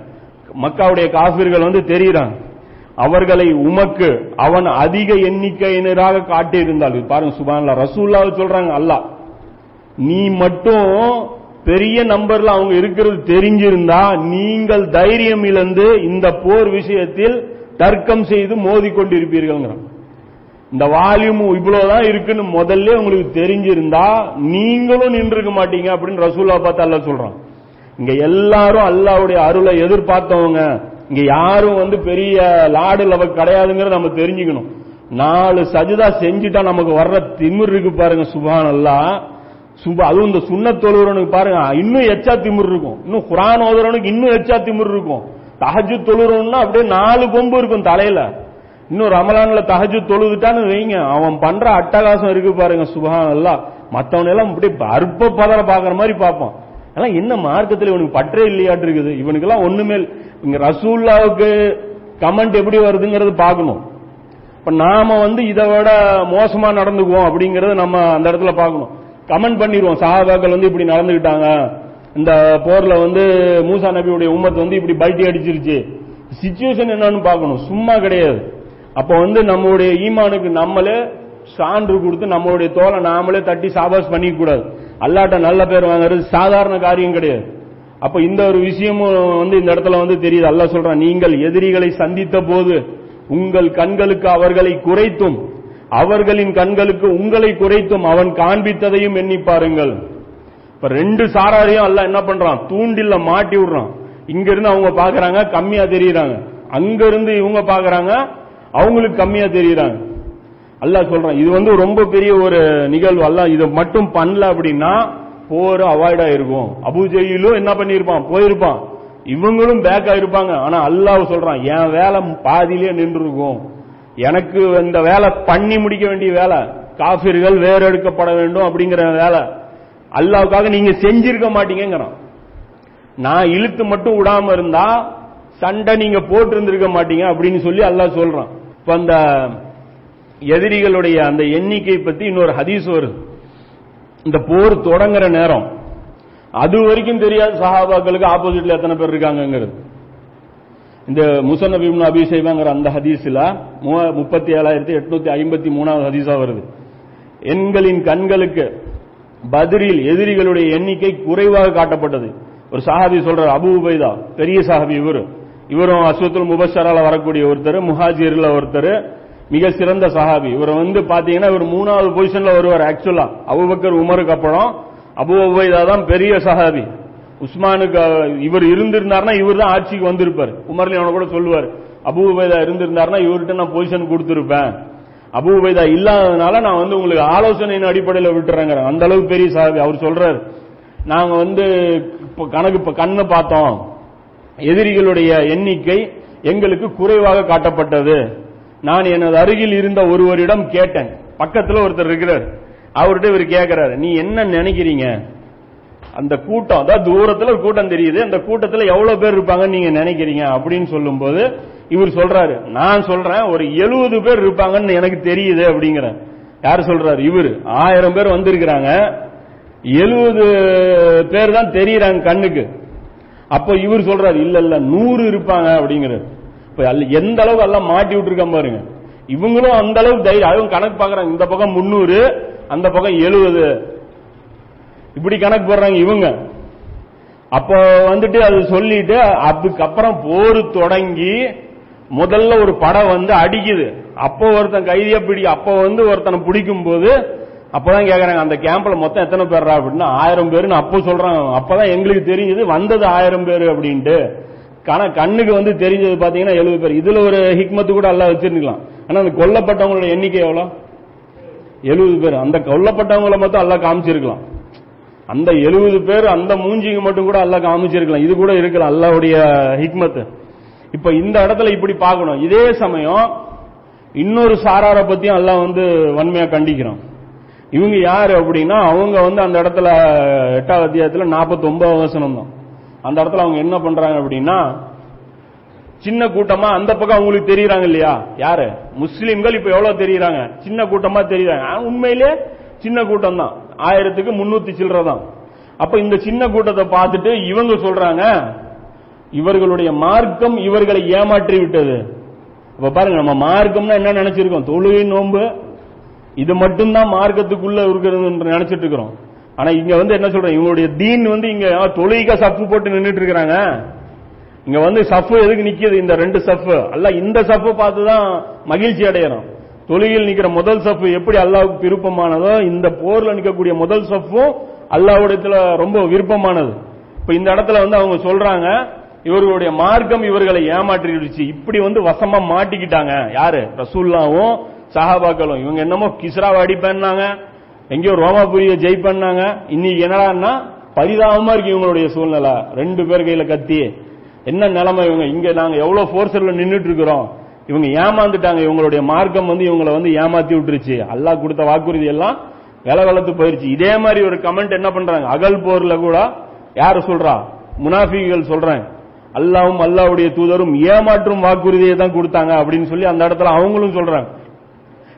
மக்காவுடைய காபிர்கள் வந்து தெரியுறாங்க. அவர்களை உமக்கு அவன் அதிக எண்ணிக்கையினராக காட்டியிருந்தால் பாருங்க சுபான்ல ரசூல்லாவை சொல்றாங்க அல்லாஹ். நீ மட்டும் பெரிய நம்பர்ல அவங்க இருக்கிறது தெரிஞ்சிருந்தா நீங்கள் தைரியம் இழந்து இந்த போர் விஷயத்தில் தர்க்கம் செய்து மோதி கொண்டிருப்பீர்கள் இந்த வால்யூம் இவ்வளவுதான் இருக்குன்னு முதல்ல உங்களுக்கு தெரிஞ்சிருந்தா நீங்களும் நின்றுக்க மாட்டீங்க அப்படின்னு ரசூல்லா பார்த்து அல்ல சொல்றான். இங்க எல்லாரும் அல்லாவுடைய அருளை எதிர்பார்த்தவங்க இங்க யாரும் வந்து பெரிய லாடு லவ கிடையாதுங்கிறத நம்ம தெரிஞ்சுக்கணும். நாலு சஜிதா செஞ்சுட்டா நமக்கு வர்ற திமிர் இருக்கு பாருங்க சுபான் அல்லா சுபா அதுவும் இந்த சுண்ண தொழுறவனுக்கு பாருங்க இன்னும் எச்சா திமிர் இருக்கும். இன்னும் குரான் ஓதுறவனுக்கு இன்னும் எச்சா திமிர் இருக்கும். தஹஜு தொழுறவன்னா அப்படியே நாலு கொம்பு இருக்கும் தலையில. இன்னும் ரமலான்ல தகஜு தொழுதுட்டான்னு வைங்க. அவன் பண்ற அட்டகாசம் இருக்கு பாருங்க சுபகான் எல்லாம் மத்தவனை எல்லாம் இப்படி அற்ப பதற பாக்குற மாதிரி பார்ப்பான். எல்லாம் என்ன மார்க்கத்தில் இவனுக்கு பற்றே இல்லையாட்டு இருக்குது? இவனுக்கெல்லாம் ஒண்ணுமே இங்க ரசூல்லாவுக்கு கமெண்ட் எப்படி வருதுங்கிறது பார்க்கணும். இப்ப நாம வந்து இதை விட மோசமா நடந்துக்குவோம் அப்படிங்கறத நம்ம அந்த இடத்துல பார்க்கணும். கமெண்ட் பண்ணிடுவோம். சஹாபாக்கள் வந்து இப்படி நடந்துகிட்டாங்க இந்த போர்ல வந்து மூசா நபியுடைய உம்மத்து வந்து இப்படி பல்ட்டி அடிச்சிருச்சு. சிச்சுவேஷன் என்னன்னு பார்க்கணும். சும்மா கிடையாது. அப்ப வந்து நம்மளுடைய ஈமானுக்கு நம்மளே சான்று கொடுத்து நம்மளுடைய தோலை நாமளே தட்டி சாபாஸ் பண்ணிக்க கூடாது. அல்லாட்ட நல்ல பேர் வாங்குறது சாதாரண காரியம் கிடையாது. அப்ப இந்த ஒரு விஷயமும் வந்து இந்த இடத்துல வந்து தெரியுது. அல்ல சொல்றான் நீங்கள் எதிரிகளை சந்தித்த போது உங்கள் கண்களுக்கு அவர்களை குறைத்தும் அவர்களின் கண்களுக்கு உங்களை குறைத்தும் அவன் காண்பித்ததையும் எண்ணி பாருங்கள். இப்ப ரெண்டு சாராரையும் அல்ல என்ன பண்றான்? தூண்டில்ல மாட்டி விடுறான். இங்க இருந்து அவங்க பாக்குறாங்க கம்மியா தெரியுறாங்க. அங்க இருந்து இவங்க பாக்குறாங்க அவங்களுக்கு கம்மியா தெரியுறாங்க. அல்லாஹ் சொல்றான் இது வந்து ரொம்ப பெரிய ஒரு நிகழ்வு. அல்ல இதை மட்டும் பண்ணல அப்படின்னா போர் அவாய்ட் ஆயிருக்கும். அபுஜெயிலும் என்ன பண்ணிருப்பான் போயிருப்பான். இவங்களும் பேக் ஆயிருப்பாங்க. ஆனா அல்லாஹ் சொல்றான் என் வேலை பாதியிலே நின்று இருக்கும் எனக்கு இந்த வேலை பண்ணி முடிக்க வேண்டிய வேலை. காபிர்கள் வேறெடுக்கப்பட வேண்டும் அப்படிங்கிற வேலை. அல்லாவுக்காக நீங்க செஞ்சிருக்க மாட்டீங்கிறான் நான் இழுத்து மட்டும் விடாம இருந்தா சண்டை நீங்க போட்டு இருந்திருக்க மாட்டீங்க அப்படின்னு சொல்லி அல்லாஹ் சொல்றான். அந்த எதிரிகளுடைய அந்த எண்ணிக்கை பத்தி இன்னொரு ஹதீஸ் வருது. இந்த போர் தொடங்குற நேரம். அது வரைக்கும் தெரியாது சஹாபாக்களுக்கு ஆப்போசிட்ல எத்தனை பேர் இருக்காங்கிறது இந்த முசன்னப் அபிஷேகங்கிற அந்த ஹதீஸ்ல முப்பத்தி ஏழாயிரத்தி எட்நூத்தி ஐம்பத்தி மூணாவது ஹதீஸா வருது. எண்களின் கண்களுக்கு பதிரில் எதிரிகளுடைய எண்ணிக்கை குறைவாக காட்டப்பட்டது. ஒரு சஹாபி சொல்றார் அபு உபைதா. பெரிய சஹாபி இவர். இவரும் அஸ்வத்துல் முபஷரால வரக்கூடிய ஒருத்தர் முஹாஜிர்ல ஒருத்தர் மிக சிறந்த சஹாபி. இவர் வந்து பாத்தீங்கன்னா இவர் மூணாவது பொசிஷன்ல வருவார் ஆக்சுவலா அபுபக்கர் உமருக்கு அப்புறம் அபு உபைதா தான் பெரிய சஹாபி. உஸ்மானுக்கு இவர் இருந்திருந்தாருன்னா இவர் தான் ஆட்சிக்கு வந்திருப்பார். உமர்லி அவனை கூட சொல்லுவார் அபு உபைதா இருந்திருந்தாருன்னா இவர்கிட்ட நான் பொசிஷன் கொடுத்துருப்பேன். அபு உபைதா இல்லாததுனால நான் வந்து உங்களுக்கு ஆலோசனையின் அடிப்படையில் விட்டுறேங்க அந்த அளவுக்கு பெரிய சஹாபி. அவர் சொல்றாரு நாங்க வந்து கணக்கு இப்ப கண்ணு பார்த்தோம். எதிரிகளுடைய எண்ணிக்கை எங்களுக்கு குறைவாக காட்டப்பட்டது. நான் எனது அருகில் இருந்த ஒருவரிடம் கேட்டேன். பக்கத்தில் ஒருத்தர் இருக்கிறார். அவர்கிட்ட இவர் கேட்கிறாரு நீ என்ன நினைக்கிறீங்க? அந்த கூட்டம் அதாவது தூரத்துல ஒரு கூட்டம் தெரியுது. அந்த கூட்டத்துல எவ்வளவு பேர் இருப்பாங்கன்னு நீங்க நினைக்கிறீங்க? அப்படின்னு சொல்லும்போது இவர் சொல்றாரு நான் சொல்றேன் ஒரு எழுபது பேர் இருப்பாங்கன்னு எனக்கு தெரியுது அப்படிங்கிற யார் சொல்றாரு? இவர். ஆயிரம் பேர் வந்திருக்கிறாங்க. எழுபது பேர் தான் தெரியறாங்க கண்ணுக்கு. அப்ப இவர் சொல்றாரு இல்ல இல்ல நூறு இருப்பாங்க அப்படிங்கிறார். இப்ப எந்த அளவுக்கு எல்லாம் மாட்டி விட்டுருக்கான் பாருங்க. இவங்களும் அந்த அளவுக்கு தைரியம் அதுவும் கணக்கு பாக்குறாங்க. இந்த பக்கம் முன்னூறு அந்த பக்கம் எழுபது இப்படி கணக்கு போடுறாங்க இவங்க. அப்போ வந்துட்டு அது சொல்லிட்டு அதுக்கப்புறம் போர் தொடங்கி முதல்ல ஒரு படம் வந்து அடிக்குது. அப்போ ஒருத்தன் கைதியா பிடி அப்போ வந்து ஒருத்தனை பிடிக்கும் போது அப்பதான் கேக்குறாங்க அந்த கேம்ப்ல மொத்தம் எத்தனை பேர்ரா அப்படின்னா ஆயிரம் பேருன்னு அப்போ சொல்றாங்க. அப்பதான் எங்களுக்கு தெரிஞ்சது வந்தது ஆயிரம் பேரு அப்படின்ட்டு. கண கண்ணுக்கு வந்து தெரிஞ்சது பாத்தீங்கன்னா எழுபது பேர். இதுல ஒரு ஹிக்மத்து கூட எல்லாம் வச்சிருக்கலாம் ஆனா அந்த கொல்லப்பட்டவங்களோட எண்ணிக்கை எவ்வளவு எழுபது பேர். அந்த கொல்லப்பட்டவங்கள மட்டும் எல்லாம் காமிச்சிருக்கலாம். அந்த எழுபது பேர் அந்த மூஞ்சிக்கு மட்டும் கூட எல்லாம் காமிச்சிருக்கலாம். இது கூட இருக்கலாம் அல்லாவுடைய ஹிக்மத்து. இப்ப இந்த இடத்துல இப்படி பார்க்கணும். இதே சமயம் இன்னொரு சாராரை பத்தியும் எல்லாம் வந்து வன்மையா கண்டிக்கிறோம் இவங்க யாரு அப்படின்னா அவங்க வந்து அந்த இடத்துல எட்டாவது அத்தியாயத்துல நாற்பத்தி ஒன்பது வசனம் தான். அந்த இடத்துல அவங்க என்ன பண்றாங்க அப்படின்னா சின்ன கூட்டமா அந்த பக்கம் அவங்களுக்கு தெரியுறாங்க இல்லையா? யாரு? முஸ்லீம்கள் இப்ப எவ்வளவு தெரியறாங்க? சின்ன கூட்டமா தெரியுறாங்க. உண்மையிலே சின்ன கூட்டம் தான். ஆயிரத்துக்கு முன்னூத்தி சில்லறை தான். அப்ப இந்த சின்ன கூட்டத்தை பார்த்துட்டு இவங்க சொல்றாங்க இவர்களுடைய மார்க்கம் இவர்களை ஏமாற்றி விட்டது. இப்ப பாருங்க நம்ம மார்க்கம்னா என்ன நினைச்சிருக்கோம்? தொழுகை நோன்பு இது மட்டும்தான் மார்க்கத்துக்குள்ள இருக்கிறது நினைச்சிட்டு இருக்கிறோம். ஆனா இங்க வந்து என்ன சொல்றேன் இவங்களுடைய தீன் வந்து இங்க தொழுக சப்பு போட்டு நின்றுட்டு இருக்கிறாங்க. இங்க வந்து சஃப் எதுக்கு நிக்குது? இந்த ரெண்டு சஃப் அல்ல இந்த சஃப் பார்த்துதான் மகிழ்ச்சி அடையணும் தொழுகையில் நிக்கிற முதல் சஃப் எப்படி அல்லாவுக்கு விருப்பமானதோ இந்த போர்ல நிக்கக்கூடிய முதல் சஃப்பும் அல்லாவுடைய ரொம்ப விருப்பமானது. இப்ப இந்த இடத்துல வந்து அவங்க சொல்றாங்க இவர்களுடைய மார்க்கம் இவர்களை ஏமாற்றிடுச்சு. இப்படி வந்து வசமா மாட்டிக்கிட்டாங்க. யாரு? ரசூல்லாவும் சஹாபாக்களும் இவங்க என்னமோ கிஸ்ராவை அடிப்பேன்னாங்க எங்கேயோ ரோமாபுரிய ஜெய் பண்ணாங்க இன்னைக்கு என்னடான்னா பரிதாபமா இருக்கு இவங்களுடைய சூழ்நிலை. ரெண்டு பேர் கையில கத்தி என்ன நிலைமை இவங்க? இங்க நாங்க எவ்வளவு போர்ஸ்ல நின்றுட்டு இருக்கிறோம் இவங்க ஏமாந்துட்டாங்க. இவங்களுடைய மார்க்கம் வந்து இவங்களை வந்து ஏமாத்தி விட்டுருச்சு. அல்லாஹ் கொடுத்த வாக்குறுதி எல்லாம் வில வளர்த்து போயிருச்சு. இதே மாதிரி ஒரு கமெண்ட் என்ன பண்றாங்க? அகல் போர்ல கூட யாரு சொல்றா? முனாஃபிகள் சொல்றேன். அல்லாவும் அல்லாவுடைய தூதரும் ஏமாற்றும் வாக்குறுதியை தான் கொடுத்தாங்க அப்படின்னு சொல்லி அந்த இடத்துல அவங்களும் சொல்றாங்க.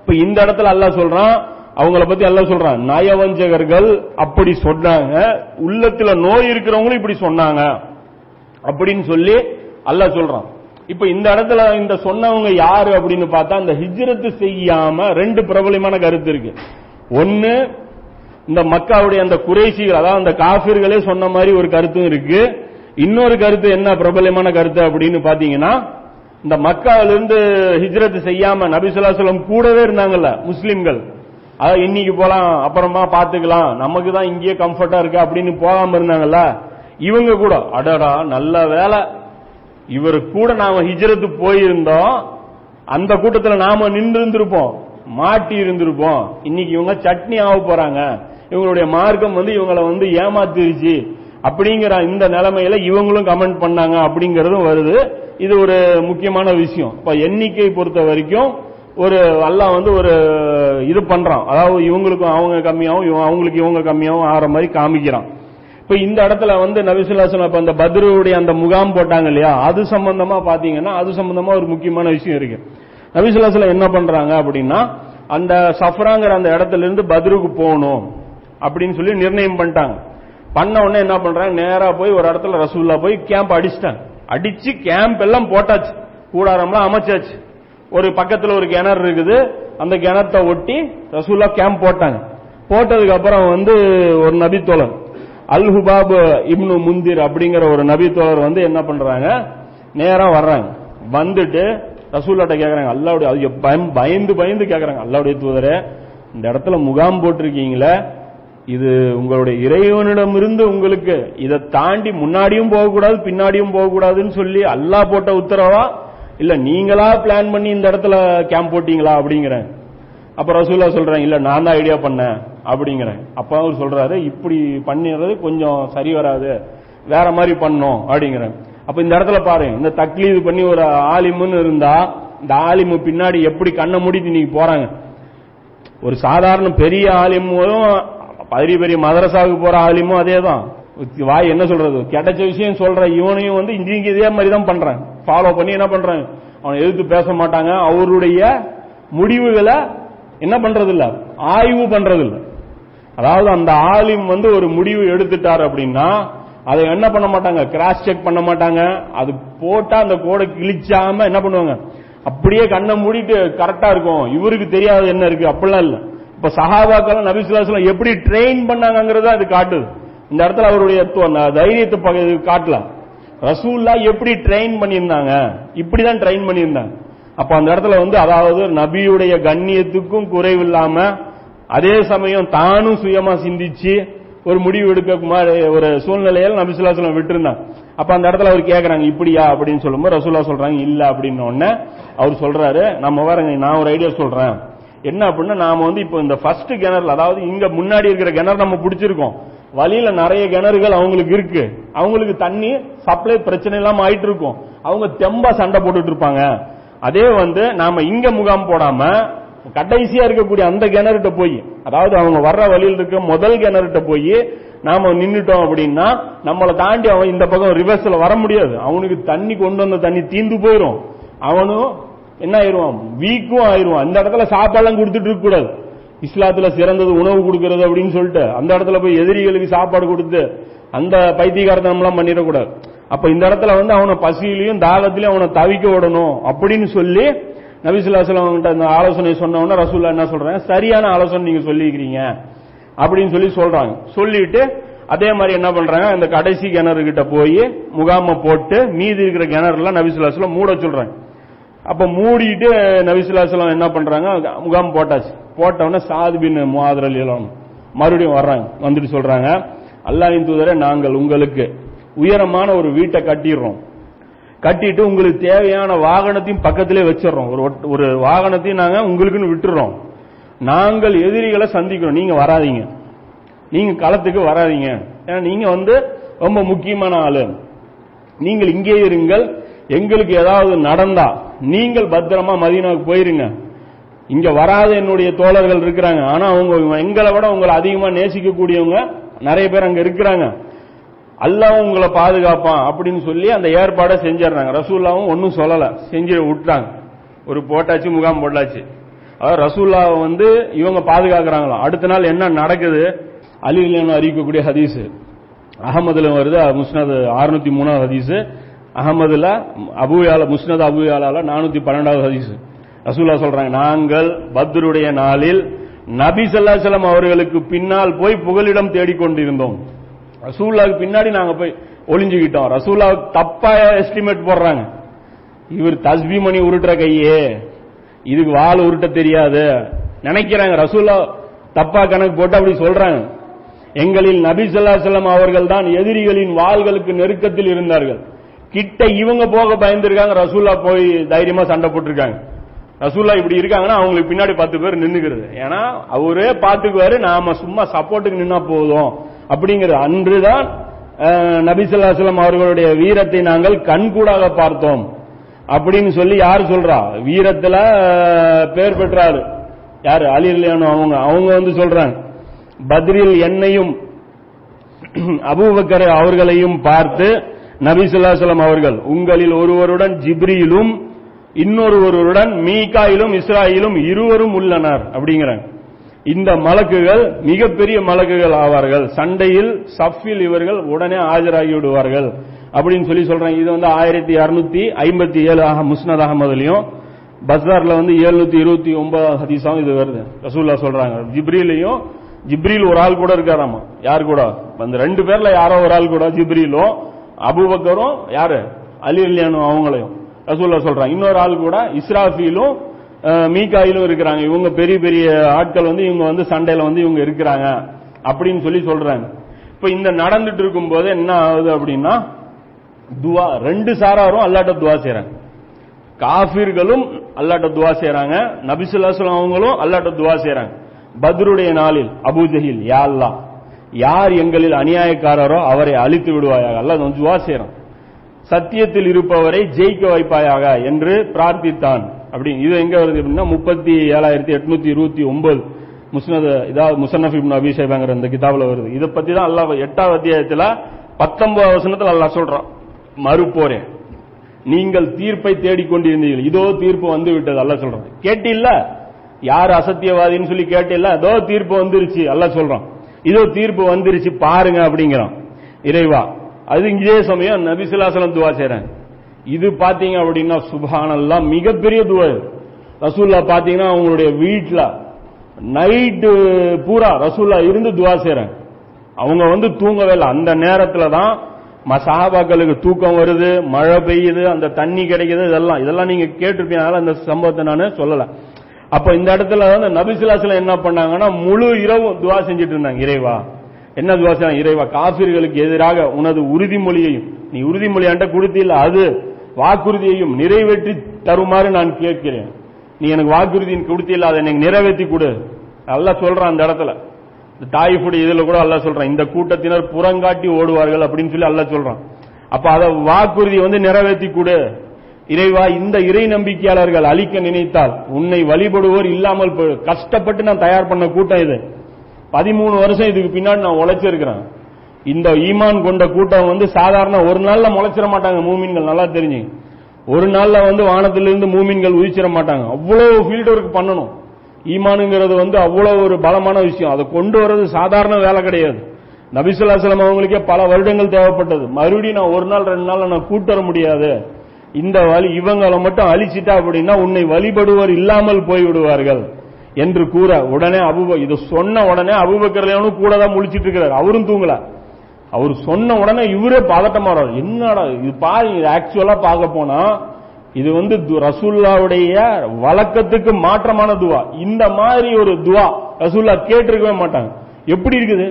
இப்ப இந்த இடத்துல அல்லா சொல்றான் அவங்கள பத்தி எல்லாம் சொல்றான். நயவஞ்சகர்கள் அப்படி சொன்னாங்க உள்ளத்துல நோய் இருக்கிறவங்களும் இப்படி சொன்னாங்க. அப்படின்னு சொல்லி அல்லாஹ் சொல்றான். இப்ப இந்த இடத்துல இந்த சொன்னவங்க யாரு அப்படின்னு பார்த்தா இந்த ஹிஜ்ரத்து செய்யாம ரெண்டு பிரபலமான கருத்து இருக்கு. ஒன்னு இந்த மக்காவுடைய அந்த குறைசிகள் அதாவது அந்த காபிர்களே சொன்ன மாதிரி ஒரு கருத்தும் இருக்கு. இன்னொரு கருத்து என்ன பிரபலமான கருத்து அப்படின்னு பாத்தீங்கன்னா இந்த மக்காவிலிருந்து ஹிஜ்ரத் செய்யாம நபிசுல்லாசலம் கூடவே இருந்தாங்கல்ல முஸ்லிம்கள். அதாவது இன்னைக்கு போலாம் அப்புறமா பாத்துக்கலாம். நமக்கு தான் இங்கேயே கம்ஃபர்டா இருக்கு அப்படின்னு போகாம இருந்தாங்கல்ல இவங்க கூட. அடடா நல்ல வேலை. இவர் கூட நாம ஹிஜ்ரத்து போயிருந்தோம். அந்த கூட்டத்தில் நாம நின்று இருந்திருப்போம் மாட்டி இருந்திருப்போம். இன்னைக்கு இவங்க சட்னி ஆக போறாங்க. இவங்களுடைய மார்க்கம் வந்து இவங்களை வந்து ஏமாத்திருச்சு. அப்படிங்கிற இந்த நிலைமையில இவங்களும் கமெண்ட் பண்ணாங்க அப்படிங்கறதும் வருது. இது ஒரு முக்கியமான விஷயம். இப்ப எண்ணிக்கை பொறுத்த வரைக்கும் ஒரு அல்லாஹ் வந்து ஒரு இது பண்றான். அதாவது இவங்களுக்கும் அவங்க கம்மியாகவும் அவங்களுக்கு இவங்க கம்மியாகவும் ஆகிற மாதிரி காமிக்கிறான். இப்ப இந்த இடத்துல வந்து நபிசுல்லாசன் இப்ப அந்த பத்ருடைய அந்த முகாம் போட்டாங்க இல்லையா? அது சம்பந்தமா பாத்தீங்கன்னா அது சம்பந்தமா ஒரு முக்கியமான விஷயம் இருக்கு. நபிசுல்லாசலம் என்ன பண்றாங்க அப்படின்னா அந்த சஃப்ராங்கிற அந்த இடத்துல இருந்து பத்ருக்கு போகணும் அப்படின்னு சொல்லி நிர்ணயம் பண்ணிட்டாங்க. பண்ண உடனே என்ன பண்றாங்க? நேரா போய் ஒரு இடத்துல ரசூல்லா போய் கேம்ப் அடிச்சிட்டாங்க. அடிச்சு கேம்ப் எல்லாம் போட்டாச்சு. கூடாரம்லாம் அமைச்சாச்சு. ஒரு பக்கத்துல ஒரு கிணறு இருக்குது. அந்த கிணத்தை ஒட்டி ரசூல்லா கேம்ப் போட்டாங்க. போட்டதுக்கு அப்புறம் வந்து ஒரு நபி அல் ஹுபாப் இப்னு முந்திர் அப்படிங்கிற ஒரு நபித்தோழர் வந்து என்ன பண்றாங்க? நேரம் வர்றாங்க. வந்துட்டு ரசூல்லாட்ட கேக்குறாங்க அல்லாவுடைய அது பயம்- பயந்து பயந்து கேக்குறாங்க. அல்லாவுடைய தூதரே இந்த இடத்துல முகாம் போட்டிருக்கீங்களே இது உங்களுடைய இறைவனிடமிருந்து உங்களுக்கு இதை தாண்டி முன்னாடியும் போகக்கூடாது பின்னாடியும் போகக்கூடாதுன்னு சொல்லி அல்லாஹ் போட்ட உத்தரவா? இல்ல நீங்களா பிளான் பண்ணி இந்த இடத்துல கேம்ப் போட்டீங்களா அப்படிங்கிறேன். அப்ப ரசூல்லா சொல்றேன் இல்ல நான் தான் ஐடியா பண்ணேன் அப்படிங்கிறேன். அப்ப அவர் சொல்றாரு இப்படி பண்ணிடுறது கொஞ்சம் சரி வராது வேற மாதிரி பண்ணும் அப்படிங்கிறேன். அப்ப இந்த இடத்துல பாரு இந்த தக்லீது பண்ணி ஒரு ஆலிமுன்னு இருந்தா இந்த ஆலிமு பின்னாடி எப்படி கண்ணை மூடிட்டு நீங்க போறாங்க? ஒரு சாதாரண பெரிய ஆலிமும் பெரிய பெரிய மதரசாவுக்கு போற ஆலிமும் அதே தான் வாய் என்ன சொல்றது? கிடைச்ச விஷயம் சொல்ற இவனையும் வந்து இங்க இதே மாதிரி தான் பண்றேன். ஃபாலோ பண்ணி என்ன பண்றாங்க அவனை எதிர்த்து பேச மாட்டாங்க. அவருடைய முடிவுகளை என்ன பண்றது இல்ல ஆய்வு பண்றது இல்ல அதாவது அந்த ஆலிம் வந்து ஒரு முடிவு எடுத்துட்டார் அப்படின்னா அதை என்ன பண்ண மாட்டாங்க? கிராஸ் செக் பண்ண மாட்டாங்க. அது போட்டா அந்த கோடை கிழிச்சாம என்ன பண்ணுவாங்க? அப்படியே கண்ணை மூடிட்டு கரெக்டா இருக்கும். இவருக்கு தெரியாது என்ன இருக்கு? அப்படிலாம் இல்லை. இப்ப சஹாபாக்கள் நபிசுல்லாஸ்லாம் எப்படி ட்ரெயின் பண்ணாங்கிறத அது காட்டுது. இந்த இடத்துல அவருடைய அந்த தைரியத்தை பக- காட்டலாம். ரசூல்லா எப்படி ட்ரெயின் பண்ணியிருந்தாங்க? இப்படிதான் ட்ரெயின் பண்ணியிருந்தாங்க. அப்ப அந்த இடத்துல வந்து அதாவது நபியுடைய கண்ணியத்துக்கும் குறைவில்லாம அதே சமயம் தானும் சுயமா சிந்திச்சு ஒரு முடிவு எடுக்க ஒரு சூழ்நிலையில் நபிசுல்லாசலம் விட்டுருந்தாங்க அப்ப அந்த இடத்துல அவர் கேக்குறாங்க இப்படியா? அப்படின்னு சொல்லும்போது ரசூல்லா சொல்றாங்க இல்ல அப்படின்னு உடனே அவர் சொல்றாரு நம்ம வரங்க நான் ஒரு ஐடியா சொல்றேன். என்ன அப்படின்னா நாம வந்து இப்போ இந்த ஃபர்ஸ்ட் கிணறுல அதாவது இங்க முன்னாடி இருக்கிற கிணறு நம்ம பிடிச்சிருக்கோம். வழியில நிறைய கிணறுகள் அவங்களுக்கு இருக்கு. அவங்களுக்கு தண்ணி சப்ளை பிரச்சனை இல்லாம ஆயிட்டு இருக்கும் அவங்க தெம்பா சண்டை போட்டுட்டு இருப்பாங்க அதே வந்து நாம இங்க முகாம் போடாம கடைசியா இருக்கக்கூடிய அந்த கிணறுகிட்ட போய் அதாவது அவங்க வர்ற வழியில் இருக்க முதல் கிணறுகிட்ட போய் நாம நின்னுட்டோம் அப்படின்னா நம்மளை தாண்டி அவன் இந்த பக்கம் ரிவர்ஸ்ல வர முடியாது. அவனுக்கு தண்ணி கொண்டு வந்த தண்ணி தீந்து போயிடும் அவனும் என்ன ஆயிடுவான் வீக்கும் ஆயிடுவான் அந்த இடத்துல சாப்பாடுலாம் கொடுத்துட்டு இருக்க கூடாது. இஸ்லாத்துல சிறந்தது உணவு கொடுக்கறது அப்படின்னு சொல்லிட்டு அந்த இடத்துல போய் எதிரிகளுக்கு சாப்பாடு கொடுத்து அந்த பைத்தியகாரத்தனம்லாம் பண்ணிடக்கூடாது. அப்ப இந்த இடத்துல வந்து அவனை பசியிலையும் தாகத்திலையும் அவனை தவிக்க விடணும் அப்படின்னு சொல்லி நபிசுல்லாஸ்லாம் கிட்ட அந்த ஆலோசனை சொன்ன ரசூல்லா என்ன சொல்றேன் சரியான ஆலோசனை நீங்க சொல்லிக்கிறீங்க அப்படின்னு சொல்லி சொல்றாங்க. சொல்லிட்டு அதே மாதிரி என்ன பண்றாங்க? அந்த கடைசி கிணறு கிட்ட போய் முகாம போட்டு மீதி இருக்கிற கிணறுலாம் நபிசுல்லாஸ்லாம் மூட சொல்றாங்க. அப்ப மூடிட்டு நபிசுல்லாஸ்லாம் என்ன பண்றாங்க? முகாம் போட்டாச்சு. போட்ட சாது பின் முஹாதர் மறுபடியும் வர்றாங்க. வந்துட்டு சொல்றாங்க அல்லாஹ்வின் தூதரே நாங்கள் உங்களுக்கு உயரமான ஒரு வீட்டை கட்டிடுறோம். கட்டிட்டு உங்களுக்கு தேவையான வாகனத்தையும் பக்கத்திலே வச்சிடுறோம். ஒரு ஒரு வாகனத்தையும் நாங்க உங்களுக்குன்னு விட்டுறோம் நாங்கள் எதிரிகளை சந்திக்கிறோம். நீங்க வராதீங்க. நீங்க களத்துக்கு வராதீங்க. ஏன்னா நீங்க வந்து ரொம்ப முக்கியமான ஆளு. நீங்கள் இங்கே இருங்கள். எங்களுக்கு ஏதாவது நடந்தா நீங்கள் பத்திரமா மதீனாவுக்கு போயிருங்க. இங்க வராத என்னுடைய தோழர்கள் இருக்கிறாங்க. ஆனா அவங்க எங்களை விட உங்களை அதிகமா நேசிக்கக்கூடியவங்க நிறைய பேர் அங்க இருக்கிறாங்க. அல்லாஹ் உங்களை பாதுகாப்பான் அப்படின்னு சொல்லி அந்த ஏற்பாடை செஞ்சிடறாங்க. ரசூல்லாவும் ஒன்னும் சொல்லல. செஞ்சு விட்டாங்க ஒரு போட்டாச்சு முகாம் போட்டாச்சு. அதாவது ரசூல்லாவை வந்து இவங்க பாதுகாக்கிறாங்களாம் அடுத்த நாள் என்ன நடக்குது? அலிலியான அறிவிக்கக்கூடிய ஹதீஸ். அகமதுல வருது முஸ்னது அறுநூத்தி மூணாவது ஹதீஸ். அகமதுல அபுயால முஸ்னத் அபுயாலால நானூத்தி பன்னெண்டாவது ஹதீஸ். ரசூல்லா சொல்றாங்க நாங்கள் பத்ருடைய நாளில் நபி சல்லாசலம் அவர்களுக்கு பின்னால் போய் புகலிடம் தேடிக்கொண்டிருந்தோம். ரசூல்லாவுக்கு பின்னாடி நாங்க போய் ஒளிஞ்சுக்கிட்டோம். ரசூல்லா தப்பா எஸ்டிமேட் போடுறாங்க. இவர் தஸ்பி மணி உருட்டுற கையே இதுக்கு வால் உருட்ட தெரியாது. நினைக்கிறாங்க ரசூல்லா தப்பா கணக்கு போட்டு அப்படி சொல்றாங்க. எங்களில் நபி சொல்லா செல்லம் அவர்கள் தான் எதிரிகளின் வாள்களுக்கு நெருக்கத்தில் இருந்தார்கள். கிட்ட இவங்க போக பயந்துருக்காங்க. ரசூல்லா போய் தைரியமா சண்டை போட்டிருக்காங்க. ரசூல்லா இப்படி இருக்காங்கன்னா அவங்களுக்கு பின்னாடி பத்து பேர் நின்னுக்கிறது. ஏன்னா அவரே பாத்துக்குவாரு நாம சும்மா சப்போர்ட்டுக்கு நின்னா போதும். அப்படிங்கிறது. அன்றுதான் நபிசுல்லாசலம் அவர்களுடைய வீரத்தை நாங்கள் கண்கூடாக பார்த்தோம். அப்படின்னு சொல்லி யார் சொல்றா? வீரத்துல பேர் பெற்றாரு. யாரு? அலி அவங்க. அவங்க வந்து சொல்றாங்க. பத்ரில் என்னையும் அபூபக்கர் அவர்களையும் பார்த்து நபி ஸல்லல்லாஹு அவர்கள் உங்களில் ஒருவருடன் ஜிப்ரியிலும் இன்னொருவருடன் மீகாயிலும் இஸ்ராயிலும் இருவரும் உள்ளனர் அப்படிங்கிறாங்க. இந்த மலக்குகள் மிகப்பெரிய மலக்குகள் ஆவார்கள். சண்டையில் சஃபில் இவர்கள் உடனே ஆஜராகி விடுவார்கள் அப்படின்னு சொல்லி சொல்றாங்க. இது வந்து ஆயிரத்தி அறுநூத்தி ஐம்பத்தி ஏழு ஆக முஸ்னத் அகமதுலயும் பஸ்தார்ல வந்து எழுநூத்தி இருபத்தி ஒன்பது ஹதீஸாவும் இது வருது. ரசூல்லா சொல்றாங்க. ஜிப்ரிலையும் ஜிப்ரில் ஒரு ஆள் கூட இருக்காராமா? யார் கூட? அந்த ரெண்டு பேர்ல யாரோ ஒரு ஆள் கூட ஜிப்ரிலும் அபுபக்கரும் யாரு? அலி இல்லையானும் அவங்களையும். ரசூல்லா சொல்றாங்க. இன்னொரு ஆள் கூட இஸ்ராஃபிலும் மீகாயிலும் இருக்கிறாங்க. இவங்க பெரிய பெரிய ஆட்கள் வந்து இவங்க வந்து சண்டையில வந்து இவங்க இருக்கிறாங்க அப்படின்னு சொல்லி சொல்றாங்க. இப்ப இந்த நடந்துட்டு இருக்கும்போது என்ன ஆகுது அப்படின்னா துவா ரெண்டு சாராரும் அல்லாட்ட துவா செய்யறாங்க காஃபிர்களும் அல்லாட்ட துவா செய்றாங்க. நபிசுல்லாஸ்லாம் அவங்களும் அல்லாட்ட துவா செய்யறாங்க பத்ருடைய நாளில் அபுஜஹில் யா அல்லாஹ். யார் எங்களில் அநியாயக்காரரோ அவரை அழித்து விடுவாயாக. அல்லது வந்து துவா சத்தியத்தில் இருப்பவரை ஜெயிக்க வைப்பாயாக என்று பிரார்த்தித்தான். அப்படி இது எங்க வருது அப்படின்னா முப்பத்தி ஏழாயிரத்தி எட்நூத்தி இருபத்தி ஒன்பது முஸ்னத் இதாவது முசன்னஃப் இப்னு அபி இந்த கிதாபில் வருது. இதை பத்தி தான் அல்லாஹ் எட்டாவது அத்தியாயத்தில் பத்தொன்பது வசனத்தில் அல்லாஹ் சொல்றான். மறுப்போரே நீங்கள் தீர்ப்பை தேடிக்கொண்டிருந்தீர்கள். இதோ தீர்ப்பு வந்து விட்டது அல்ல சொல்றான். கேட்டில்ல? யார் அசத்தியவாதின்னு சொல்லி கேட்டில்ல? அதோ தீர்ப்பு வந்துருச்சு அல்ல சொல்றான். இதோ தீர்ப்பு வந்துருச்சு பாருங்க அப்படிங்கிறான். இறைவா அது இதே சமயம் நபிசுல்லாசலம் துவா செய்றாங்க இது பாத்தீங்க அப்படின்னா சுபானல்லாம் மிகப்பெரிய துவா ரசூல்லா பாத்தீங்கன்னா அவங்களுடைய வீட்டில் நைட்டு பூரா ரசூல்லா இருந்து துவா செய்றாங்க. அவங்க வந்து தூங்கவே இல்லை. அந்த நேரத்தில் தான் மசாபாக்களுக்கு தூக்கம் வருது மழை பெய்யுது அந்த தண்ணி கிடைக்குது இதெல்லாம். இதெல்லாம் நீங்க கேட்டிருப்பீங்க அதனால அந்த சம்பவத்தை நான் சொல்லலை. அப்ப இந்த இடத்துல வந்து நபிசுலாசல என்ன பண்ணாங்கன்னா முழு இரவு துவா செஞ்சுட்டு இருந்தாங்க. இறைவா. என்ன துவா செய்றாங்க இறைவா காபிர்களுக்கு எதிராக உனது உறுதிமொழியையும் நீ உறுதிமொழி அண்ட கொடுத்தில்ல அது வாக்குறுதியையும் நிறைவேற்றி தருமாறு நான் கேட்கிறேன். நீ எனக்கு வாக்குறுதி கொடுத்தில்ல அதை எனக்கு நிறைவேற்றி கொடு. நல்லா சொல்றான் அந்த இடத்துல. இந்த தாயிஃபுடைய இதுல கூட அல்ல சொல்றான் இந்த கூட்டத்தினர் புறங்காட்டி ஓடுவார்கள் அப்படின்னு சொல்லி அல்ல சொல்றான். அப்ப அதை வாக்குறுதி வந்து நிறைவேற்றி கொடு. இறைவா இந்த இறை நம்பிக்கையாளர்கள் அழிக்க நினைத்தால் உன்னை வழிபடுவோர் இல்லாமல் போய் கஷ்டப்பட்டு நான் தயார் பண்ண கூட்டம் இது. பதிமூணு வருஷம் இதுக்கு பின்னாடி நான் உழைச்சிருக்கிறேன். இந்த ஈமான் கொண்ட கூட்டம் வந்து சாதாரண ஒரு நாள்ல முளைச்சிட மாட்டாங்க மூமின்கள் நல்லா தெரிஞ்சு. ஒரு நாள்ல வந்து வானத்திலிருந்து மூமின்கள் உதிச்சிட மாட்டாங்க. அவ்வளவு ஃபீல்டு ஒர்க் பண்ணணும். ஈமானுங்கிறது வந்து அவ்வளவு ஒரு பலமான விஷயம். அதை கொண்டு வர்றது சாதாரண வேலை கிடையாது. நபிசுல்லாசலம் அவங்களுக்கே பல வருடங்கள் தேவைப்பட்டது. மறுபடியும் நான் ஒரு நாள் ரெண்டு நாள் நான் கூட்டு வர முடியாது. இந்த வழி இவங்களை மட்டும் அழிச்சிட்டா அப்படின்னா உன்னை வழிபடுவர் இல்லாமல் போய் விடுவார்கள் என்று கூற உடனே அபுப இது சொன்ன உடனே அபுபக்கர்லையும் கூட தான் முழிச்சிட்டு இருக்கிறார். அவரும் தூங்கல. அவர் சொன்ன உடனே இவரே பதட்டமாறார் என்னடா இது பாருங்க ஆக்சுவலா பார்க்க போனா இது வந்து ரசூல்லாவுடைய வழக்கத்துக்கு மாற்றமான துவா. இந்த மாதிரி ஒரு துவா ரசூல்லா கேட்டிருக்கவே மாட்டாங்க. எப்படி இருக்குது?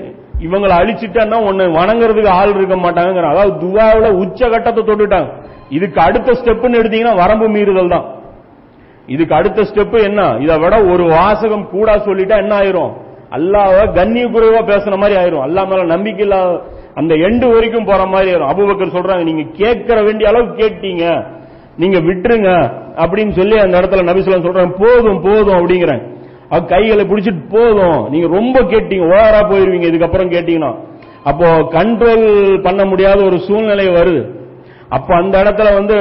இவங்களை அழிச்சிட்டா உன்னை வணங்குறதுக்கு ஆள் இருக்க மாட்டாங்க அதாவது துவாவுல உச்ச கட்டத்தை தொட்டுட்டாங்க. இதுக்கு அடுத்த ஸ்டெப்னு எடுத்தீங்கன்னா வரம்பு மீறுதல் தான். இதுக்கு அடுத்த ஸ்டெப் என்ன? இதை விட ஒரு வாசகம் கூட சொல்லிட்டா என்ன ஆயிரும்? அல்லாவ கண்ணிய குறைவா பேசுன மாதிரி ஆயிரும். அல்லா மேல நம்பிக்கை இல்லாத அந்த எண்டு வரைக்கும் போற மாதிரி ஆயிரும். அபுபக்கர் சொல்றாங்க நீங்க கேட்கற வேண்டிய அளவு கேட்டீங்க. நீங்க விட்டுருங்க. அப்படின்னு சொல்லி அந்த இடத்துல நபிசுலாம் சொல்றாங்க போதும் போதும் அப்படிங்கிறேன். அவ கைகளை பிடிச்சிட்டு போதும் நீங்க ரொம்ப கேட்டீங்க. ஓவரா போயிருவீங்க. இதுக்கப்புறம் கேட்டீங்கன்னா அப்போ கண்ட்ரோல் பண்ண முடியாத ஒரு சூழ்நிலை வருது. அப்ப அந்த இடத்துல வந்து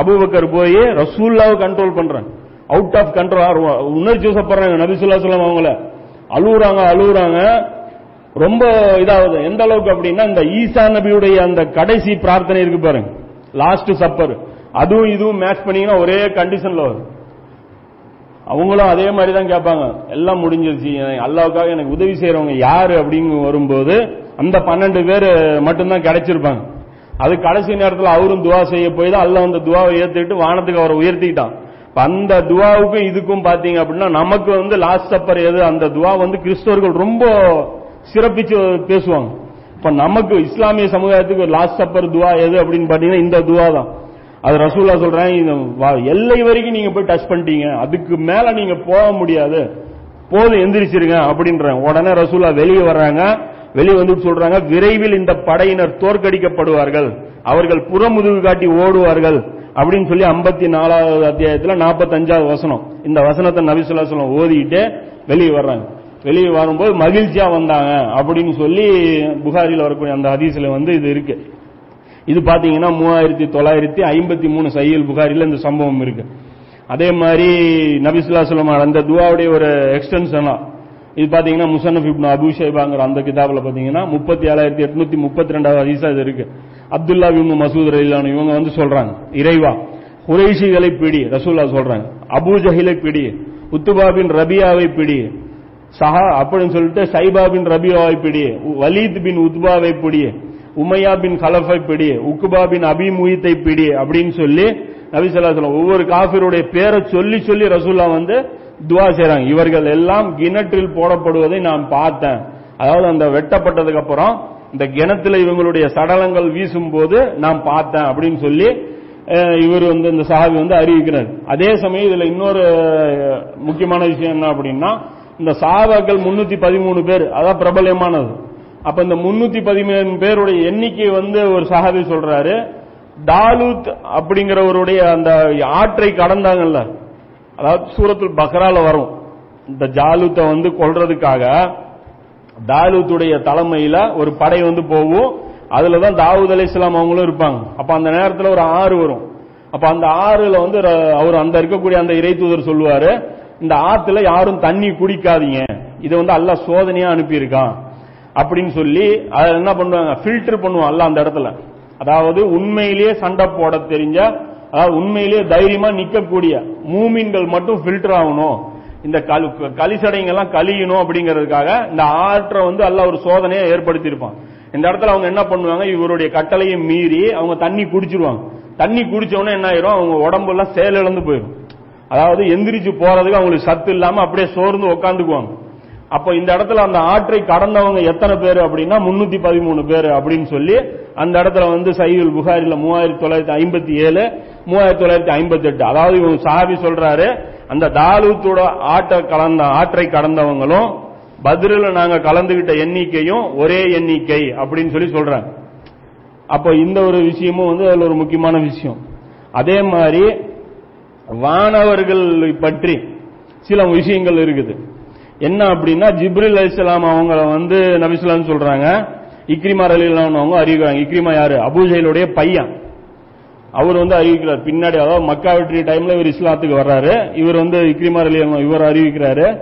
அபுபக்கர் போய் ரசூல்லாவை கண்ட்ரோல் பண்றாங்க அவுட் ஆஃப் கண்ட்ரோல் உணர்ச்சி வசப்படுறாங்க நபிசுல்லா சொல்லம் அவங்கள. அழுகுறாங்க அழுகுறாங்க ரொம்ப இதாகுது. எந்த அளவுக்கு அப்படின்னா இந்த ஈசா நபியுடைய அந்த கடைசி பிரார்த்தனை இருக்கு பாருங்க. லாஸ்ட் சப்பர் அதுவும் இதுவும் மேட்ச் பண்ணீங்கன்னா ஒரே கண்டிஷன்ல வரும். அவங்களும் அதே மாதிரி தான் கேட்பாங்க. எல்லாம் முடிஞ்சிருச்சு. அல்லாவுக்காக எனக்கு உதவி செய்யறவங்க யாரு அப்படின்னு வரும்போது அந்த பன்னெண்டு பேர் மட்டும்தான் கிடைச்சிருப்பாங்க. அது கடைசி நேரத்தில் அவரும் துவா செய்ய போய் தான் அல்ல அந்த துவாவை ஏற்றுக்கிட்டு வானத்துக்கு அவரை உயர்த்திக்கிட்டான் அந்த துவாவுக்கும் இதுக்கும் பாத்தீங்க அப்படின்னா நமக்கு வந்து லாஸ்ட் சப்பர் எது? அந்த துவா வந்து கிறிஸ்தவர்கள் ரொம்ப சிறப்பிச்சு பேசுவாங்க. இப்ப நமக்கு இஸ்லாமிய சமுதாயத்துக்கு லாஸ்ட் சப்பர் துவா எது அப்படின்னு பாத்தீங்கன்னா இந்த துவா தான். அது ரசூல்லா சொல்றேன் இந்த வா- எல்லை வரைக்கும் நீங்க போய் டச் பண்ணிட்டீங்க. அதுக்கு மேல நீங்க போக முடியாது. போதும் எந்திரிச்சிருங்க அப்படின்ற உடனே ரசூல்லா வெளியே வர்றாங்க. வெளியே வந்து சொல்றாங்க விரைவில் இந்த படையினர் தோற்கடிக்கப்படுவார்கள். அவர்கள் புறமுதுகு காட்டி ஓடுவார்கள். அப்படின்னு சொல்லி ஐம்பத்தி நாலாவது அத்தியாயத்தில் நாற்பத்தஞ்சாவது வசனம். இந்த வசனத்தை நபிசுல்லா சொல்லம் ஓதிட்டு வெளியே வர்றாங்க. வெளியே வரும்போது மகிழ்ச்சியா வந்தாங்க அப்படின்னு சொல்லி புகாரியில் வரக்கூடிய அந்த ஹதீஸ்ல வந்து இது இருக்கு. இது பாத்தீங்கன்னா மூவாயிரத்தி தொள்ளாயிரத்தி ஐம்பத்தி மூணு சையல் புகாரில இந்த சம்பவம் இருக்கு. அதே மாதிரி நபிசுல்லா சொல்லம் அந்த துவாவுடைய ஒரு எக்ஸ்டென்ஷனா இது பாத்தீங்கன்னா முசன்னப் இப்னு அபு ஷைபாங்கிற அந்த கிதாபில் பாத்தீங்கன்னா முப்பத்தி ஏழாயிரத்தி எட்நூத்தி முப்பத்தி ரெண்டாவது ஹதீஸா இது இருக்கு. அப்துல்லா இப்னு மசூத் ரயிலான இவங்க வந்து சொல்றாங்க இறைவா குறைஷிகளை பிடி ரசூல்லா சொல்றாங்க அபு ஜஹிலை பிடி உத்துபாபின் ரபியாவை பிடி சஹா அப்படின்னு சொல்லிட்டு சைபா பின் ரபியாவை பிடி வலீத் பின் உத்பாவை பிடி உமையா பின் கலஃபை பிடி உக்குபா பின் அபி பிடி அப்படின்னு சொல்லி நபிசல்லா ஸல்லல்லாஹு ஒவ்வொரு காஃபிருடைய பேரை சொல்லி சொல்லி ரசூல்லா வந்து துவா செய்றாங்க. இவர்கள் எல்லாம் கிணற்றில் போடப்படுவதை நான் பார்த்தேன். அதாவது அந்த வெட்டப்பட்டதுக்கு அப்புறம் இந்த கிணத்துல இவங்களுடைய சடலங்கள் வீசும் போது நான் பார்த்தேன் அப்படின்னு சொல்லி இவர் வந்து இந்த சஹாபி வந்து அறிவிக்கிறார். அதே சமயம் இதுல இன்னொரு முக்கியமான விஷயம் என்ன அப்படின்னா இந்த சஹாபாக்கள் முன்னூத்தி பதிமூணு பேர் அதான் பிரபலமானது அப்ப இந்த முன்னூத்தி பதிமூணு பேருடைய எண்ணிக்கை வந்து ஒரு சஹாபி சொல்றாரு தாலூத் அப்படிங்கிறவருடைய அந்த ஆற்றை கடந்தாங்கல்ல அதாவது சூரத்தில் பக்ரால வரும். இந்த ஜாலூத்தை வந்து கொள்றதுக்காக தாலூத்துடைய தலைமையில ஒரு படை வந்து போகும். அதுலதான் தாவூத் அலி இஸ்லாம் அவங்களும் இருப்பாங்க. அப்ப அந்த நேரத்தில் ஒரு ஆறு வரும். அப்ப அந்த ஆறுல வந்து ர- அவர் அந்த இருக்கக்கூடிய அந்த இறை தூதர் சொல்லுவாரு இந்த ஆத்துல யாரும் தண்ணி குடிக்காதீங்க. இதை வந்து அல்ல சோதனையா அனுப்பியிருக்கான். அப்படின்னு சொல்லி அதை என்ன பண்ணுவாங்க? ஃபில்டர் பண்ணுவான் அல்ல அந்த இடத்துல. அதாவது உண்மையிலேயே சண்டை போட தெரிஞ்ச உண்மையிலேயே தைரியமா நிக்கக்கூடிய மூமின்கள் மட்டும் ஃபில்டர் ஆகணும். இந்த கலிசடைங்கெல்லாம் கழியணும் அப்படிங்கிறதுக்காக இந்த ஆற்றை வந்து அல்ல ஒரு சோதனையை ஏற்படுத்தியிருப்பான். இந்த இடத்துல அவங்க என்ன பண்ணுவாங்க? இவருடைய கட்டளையை மீறி அவங்க தண்ணி குடிச்சிருவாங்க. தண்ணி குடிச்சவொடனே என்ன ஆயிரும்? அவங்க உடம்பெல்லாம் செயலிழந்து போயிடும் அதாவது எந்திரிச்சு போறதுக்கு அவங்களுக்கு சத்து இல்லாம அப்படியே சோர்ந்து உட்காந்துக்குவாங்க அப்போ இந்த இடத்துல அந்த ஆற்றை கடந்தவங்க எத்தனை பேர் அப்படின்னா முன்னூத்தி பதிமூணு பேர் அப்படின்னு சொல்லி அந்த இடத்துல வந்து சையுல் புகாரில மூவாயிரத்தி தொள்ளாயிரத்தி ஐம்பத்தி ஏழு மூவாயிரத்தி தொள்ளாயிரத்தி ஐம்பத்தி எட்டு அதாவது இவங்க சாபி சொல்றாரு அந்த தாலூத்தோட ஆட்டை கலந்த ஆற்றை கடந்தவங்களும் பதிரில் நாங்க கலந்துகிட்ட எண்ணிக்கையும் ஒரே எண்ணிக்கை அப்படின்னு சொல்லி சொல்றாங்க. அப்போ இந்த ஒரு விஷயமும் வந்து அதுல ஒரு முக்கியமான விஷயம். அதே மாதிரி வானவர்கள் பற்றி சில விஷயங்கள் இருக்குது. என்ன அப்படின்னா ஜிப்ரில் அலிஸ்லாம் அவங்கள வந்து நபிசுலான்னு சொல்றாங்க. இக்ரிமா அலிலாம் அவங்க அறிவிக்கிறாங்க. இக்ரிமா யாரு? அபுஜைலுடைய பையன். அவர் வந்து அறிவிக்கிறார். பின்னாடி அதாவது மக்கா வெற்றி டைம்ல இவர் இஸ்லாத்துக்கு வர்றாரு. இவர் வந்து இக்ரிமார் அலி இவர் அறிவிக்கிறாரு.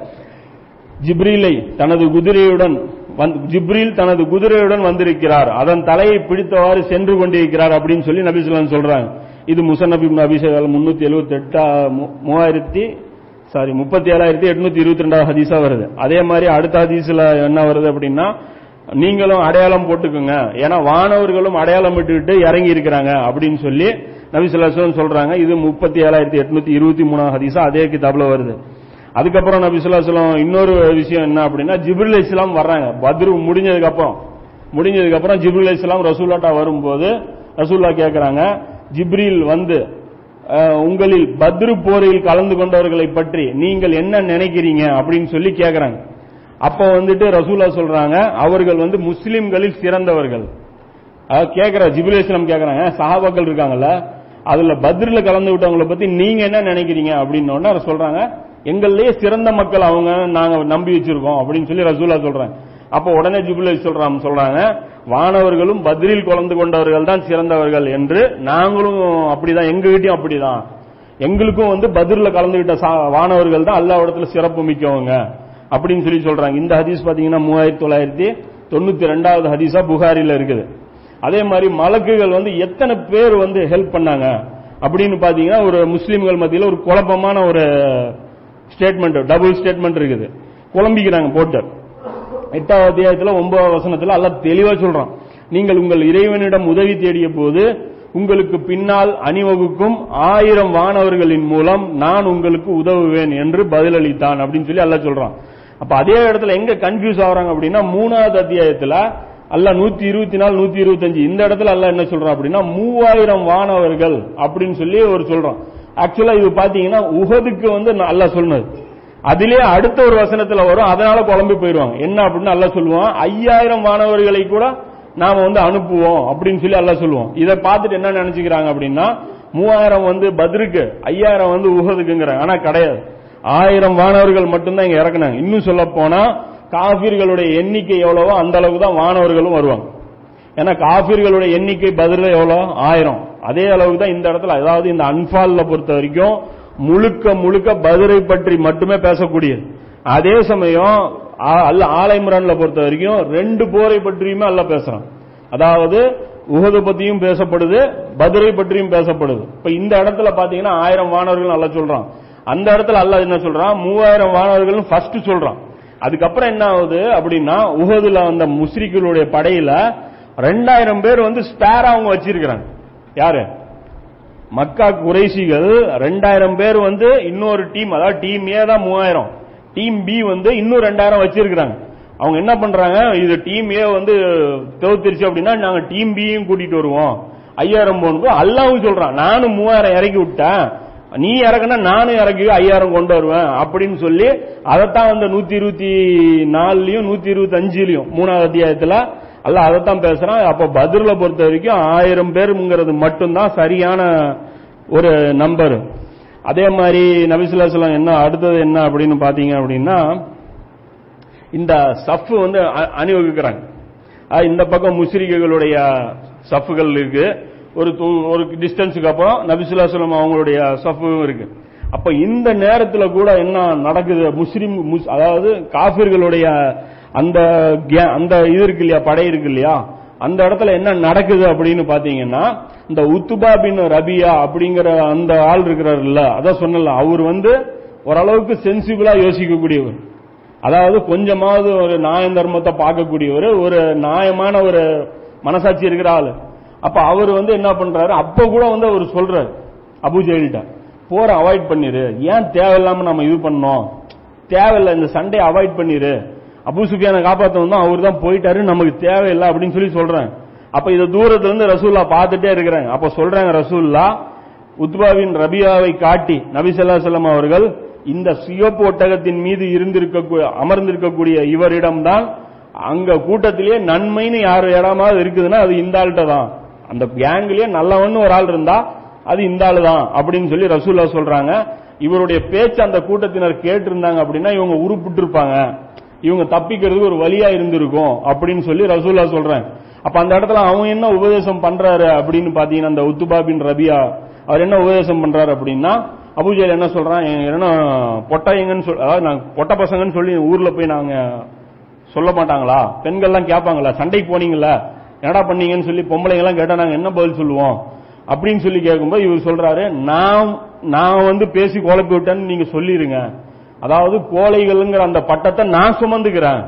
ஜிப்ரீலை தனது குதிரையுடன் வந்து- ஜிப்ரீல் தனது குதிரையுடன் வந்திருக்கிறார். அதன் தலையை பிடித்தவாறு சென்று கொண்டிருக்கிறார் அப்படின்னு சொல்லி நபிசுல்லாம் சொல்றாங்க. இது முசநபி அபிஷேகம் முன்னூத்தி எழுபத்தி எட்டா மூவாயிரத்தி சாரி முப்பத்தி ஏழாயிரத்தி எட்நூத்தி இருபத்தி ரெண்டாவது ஹதீஸா வருது. அதே மாதிரி அடுத்த ஹதீஸ்ல என்ன வருது அப்படின்னா நீங்களும் அடையாளம் போட்டுக்கோங்க. ஏன்னா வானவர்களும் அடையாளம் விட்டுக்கிட்டு இறங்கி இருக்கிறாங்க அப்படின்னு சொல்லி நபிசுல்லாசன் சொல்றாங்க. இது முப்பத்தி ஏழாயிரத்தி எட்நூத்தி இருபத்தி மூணாவது ஹதீஸா அதே கிதாப்ல வருது. அதுக்கப்புறம் நபிசுல்லாசலம் இன்னொரு விஷயம் என்ன அப்படின்னா ஜிப்ரில் இஸ்லாம் வர்றாங்க. பத்ரு முடிஞ்சதுக்கு அப்புறம் முடிஞ்சதுக்கு அப்புறம் ஜிப்ரில் இஸ்லாம் ரசூல்லாட்டா வரும்போது ரசூல்லா கேட்கிறாங்க ஜிப்ரில் வந்து உங்களில் பத்ரு போரில் கலந்து கொண்டவர்களை பற்றி நீங்கள் என்ன நினைக்கிறீங்க? அப்படின்னு சொல்லி கேட்கிறாங்க அப்ப வந்துட்டு ரசூலா சொல்றாங்க அவர்கள் வந்து முஸ்லிம்களில் சிறந்தவர்கள். அதாவது கேக்குற ஜிபுல் கேக்குறாங்க. சஹாபாக்கள் இருக்காங்கல்ல அதுல பத்ரில கலந்து விட்டவங்கள பத்தி நீங்க என்ன நினைக்கிறீங்க அப்படின்னு சொல்றாங்க எங்கள்லயே சிறந்த மக்கள் அவங்க நாங்க நம்பி வச்சிருக்கோம் அப்படின்னு சொல்லி ரசூலா சொல்றாங்க. அப்ப உடனே ஜிபுல் சொல்றாங்க சொல்றாங்க வானவர்களும் பத்ரில் கலந்து கொண்டவர்கள் தான் சிறந்தவர்கள் என்று நாங்களும் அப்படிதான் எங்க வீட்டையும் அப்படிதான். எங்களுக்கும் வந்து பத்ரில கலந்துகிட்ட சா- வானவர்கள் தான் அல்லாவிடத்துல சிறப்பு மிக்கவங்க. அப்படின்னு சொல்லி சொல்றாங்க. இந்த ஹதீஸ் பாத்தீங்கன்னா மூவாயிரத்தி தொள்ளாயிரத்தி தொண்ணூத்தி ரெண்டாவது ஹதீஸா புகாரில இருக்குது. அதே மாதிரி மலக்குகள் வந்து எத்தனை பேர் வந்து ஹெல்ப் பண்ணாங்க அப்படின்னு பாத்தீங்கன்னா ஒரு முஸ்லீம்கள் மத்தியில் ஒரு குழப்பமான ஒரு ஸ்டேட்மெண்ட் டபுள் ஸ்டேட்மெண்ட் இருக்குது. குழம்பிக்கிறாங்க போட்டு எட்டாவது அத்தியாயத்தில் ஒன்பதாவது வசனத்தில் அல்ல தெளிவா சொல்றான். நீங்கள் உங்கள் இறைவனிடம் உதவி தேடிய போது உங்களுக்கு பின்னால் அணிவகுக்கும் ஆயிரம் வானவர்களின் மூலம் நான் உங்களுக்கு உதவுவேன் என்று பதிலளித்தான் அப்படின்னு சொல்லி அல்ல சொல்றான். அப்ப அதே இடத்துல எங்க கன்ஃபியூஸ் ஆகுறாங்க அப்படின்னா மூணாவது அத்தியாயத்துல அல்ல நூத்தி இருபத்தி நாலு நூத்தி இருபத்தஞ்சு இந்த இடத்துல அல்ல என்ன சொல்றான் அப்படின்னா மூவாயிரம் வானவர்கள் அப்படின்னு சொல்லி ஒரு சொல்றான். ஆக்சுவலா இது பாத்தீங்கன்னா உகதுக்கு வந்து அல்ல சொன்னது. அதிலே அடுத்த ஒரு வசனத்துல வரும் அதனால குழம்பி போயிருவாங்க என்ன அப்படின்னு அல்ல சொல்லுவான் ஐயாயிரம் மாணவர்களை கூட நாம வந்து அனுப்புவோம் அப்படின்னு சொல்லி அல்ல சொல்லுவோம் இதை பார்த்துட்டு என்ன நினைச்சுக்கிறாங்க அப்படின்னா மூவாயிரம் வந்து பத்ருக்கு ஐயாயிரம் வந்து உகதுக்குங்கிறாங்க. ஆனா கிடையாது. ஆயிரம் வானவர்கள் மட்டும்தான் இங்க இறக்குனாங்க. இன்னும் சொல்ல போனா காபிர்களுடைய எண்ணிக்கை எவ்வளவோ அந்த அளவுக்கு தான் வானவர்களும் வருவாங்க. ஏன்னா காபிர்களுடைய எண்ணிக்கை பதில எவ்வளோ? ஆயிரம். அதே அளவுக்கு தான் இந்த இடத்துல அதாவது இந்த அன்பால்ல பொறுத்த வரைக்கும் முழுக்க முழுக்க பதிலை பற்றி மட்டுமே பேசக்கூடியது. அதே சமயம் ஆ- அல்ல ஆலைமுரான்ல பொறுத்த வரைக்கும் ரெண்டு போரை பற்றியுமே அல்ல பேசுறான். அதாவது உகது பத்தியும் பேசப்படுது பதிலை பற்றியும் பேசப்படுது. இப்ப இந்த இடத்துல பாத்தீங்கன்னா ஆயிரம் வானவர்கள் நல்லா சொல்றான். அந்த இடத்துல அல்ல என்ன சொல்றான்? மூவாயிரம் வானவர்கள் ஃபர்ஸ்ட் சொல்றான். அதுக்கப்புறம் என்ன ஆகுது அப்படின்னா உகதுல அந்த முஸ்ரிக்களுடைய படையில ரெண்டாயிரம் பேர் வந்து ஸ்பேரா அவங்க வச்சிருக்கிறாங்க. யாரு? மக்கா குறைசிகள் ரெண்டாயிரம் பேர் வந்து இன்னொரு டீம் அதாவது டீம் ஏ தான் மூவாயிரம். டீம் பி வந்து இன்னும் ரெண்டாயிரம் வச்சிருக்கிறாங்க. அவங்க என்ன பண்றாங்க? இது டீம் ஏ வந்து தோத்துருச்சு அப்படின்னா நாங்க டீம் பியும் கூட்டிட்டு வருவோம். ஐயாயிரம் போகணும் அல்லாவும் சொல்றான். நானும் மூவாயிரம் இறக்கி விட்டேன். நீ இறக்குனா நானும் இறக்கி ஐயாயிரம் கொண்டு வருவேன் அப்படின்னு சொல்லி அதைத்தான் வந்து நூத்தி இருபத்தி நாலுலயும் நூத்தி இருபத்தி அஞ்சுலயும் மூணாவது அத்தியாயத்துல அல்ல அதைத்தான் பேசுறான். அப்ப பதில பொறுத்த வரைக்கும் ஆயிரம் பேருங்கிறது மட்டும்தான் சரியான ஒரு நம்பர் அதே மாதிரி நபிசுல்லாசலம் என்ன அடுத்தது என்ன அப்படின்னு பாத்தீங்க அப்படின்னா இந்த சஃப் வந்து அ- அணிவகுக்கிறாங்க. இந்த பக்கம் முஸ்ரிகளுடைய சஃப்புகள் இருக்கு. ஒரு தூ- ஒரு டிஸ்டன்ஸுக்கு அப்புறம் நபிசுல்லாசலம் அவங்களுடைய சஃபும் இருக்கு. அப்ப இந்த நேரத்தில் கூட என்ன நடக்குது? முஸ்லிம் முஸ்- அதாவது காபிர்களுடைய அந்த கே- அந்த இது இருக்கு இல்லையா? படை இருக்கு இல்லையா? அந்த இடத்துல என்ன நடக்குது அப்படின்னு பாத்தீங்கன்னா இந்த உத்துபா பின் ரபியா அப்படிங்கிற அந்த ஆள் இருக்கிறாருல்ல அதான் சொன்னல அவர் வந்து ஓரளவுக்கு சென்சிபிளா யோசிக்கக்கூடியவர். அதாவது கொஞ்சமாவது ஒரு நியாய தர்மத்தை பார்க்கக்கூடியவர் ஒரு நியாயமான ஒரு மனசாட்சி இருக்கிற ஆளு. அப்ப அவர் வந்து என்ன பண்றாரு? அப்ப கூட வந்து அவர் சொல்றாரு அபுஜெயில்கிட்ட போற அவாய்ட் பண்ணிரு. ஏன் தேவையில்லாம நம்ம இது பண்ணோம்? தேவையில்லை இந்த சண்டே அவாய்ட் பண்ணிரு. அபு சுஃபியான காப்பாத்தவன் தான் அவர் தான் போயிட்டாரு நமக்கு தேவையில்லை அப்படின்னு சொல்லி சொல்றேன். அப்ப இத தூரத்துல இருந்து ரசூல்லா பார்த்துட்டே இருக்கிறாங்க. அப்ப சொல்றாங்க ரசூல்லா உத்பாவின் ரபியாவை காட்டி நபி ஸல்லல்லாஹு அவர்கள் இந்த சிவப்பு ஒட்டகத்தின் மீது இருந்திருக்க அமர்ந்திருக்கக்கூடிய இவரிடம்தான் அங்க கூட்டத்திலேயே நன்மைன்னு யார் இடமாவது இருக்குதுன்னா அது இந்த ஆள்கிட்ட தான் அந்த கேங்லயே நல்லவன்னு ஒரு ஆள் இருந்தா அது இந்த ஆளு தான் அப்படின்னு சொல்லி ரசூல்லா சொல்றாங்க. இவருடைய பேச்சு அந்த கூட்டத்தினர் கேட்டு இருந்தாங்க அப்படின்னா இவங்க உருப்பிட்டு இருப்பாங்க இவங்க தப்பிக்கிறதுக்கு ஒரு வழியா இருந்திருக்கும் அப்படின்னு சொல்லி ரசூல்லா சொல்றேன். அப்ப அந்த இடத்துல அவன் என்ன உபதேசம் பண்றாரு அப்படின்னு பாத்தீங்கன்னா அந்த உத்துபா பின் ரபியா அவர் என்ன உபதேசம் பண்றாரு அப்படின்னா அபுஜெயல் என்ன சொல்றான் என்ன பொட்டையங்கன்னு சொல் அதாவது நாங்க பொட்ட பசங்கன்னு சொல்லி ஊர்ல போய் நாங்க சொல்ல மாட்டாங்களா? பெண்கள்லாம் கேட்பாங்களா? சண்டைக்கு போனீங்களா என்னடா பண்ணீங்கன்னு சொல்லி பொம்பளைங்க எல்லாம் கேட்டா நாங்க என்ன பதில் சொல்லுவோம்? அப்படின்னு சொல்லி கேட்கும்போது இவர் சொல்றாரு நான் நான் வந்து பேசி குழப்பி விட்டேன்னு நீங்க சொல்லிருங்க. அதாவது கோழைகள்ங்கிற அந்த பட்டத்தை நான் சுமந்துக்கிறேன்.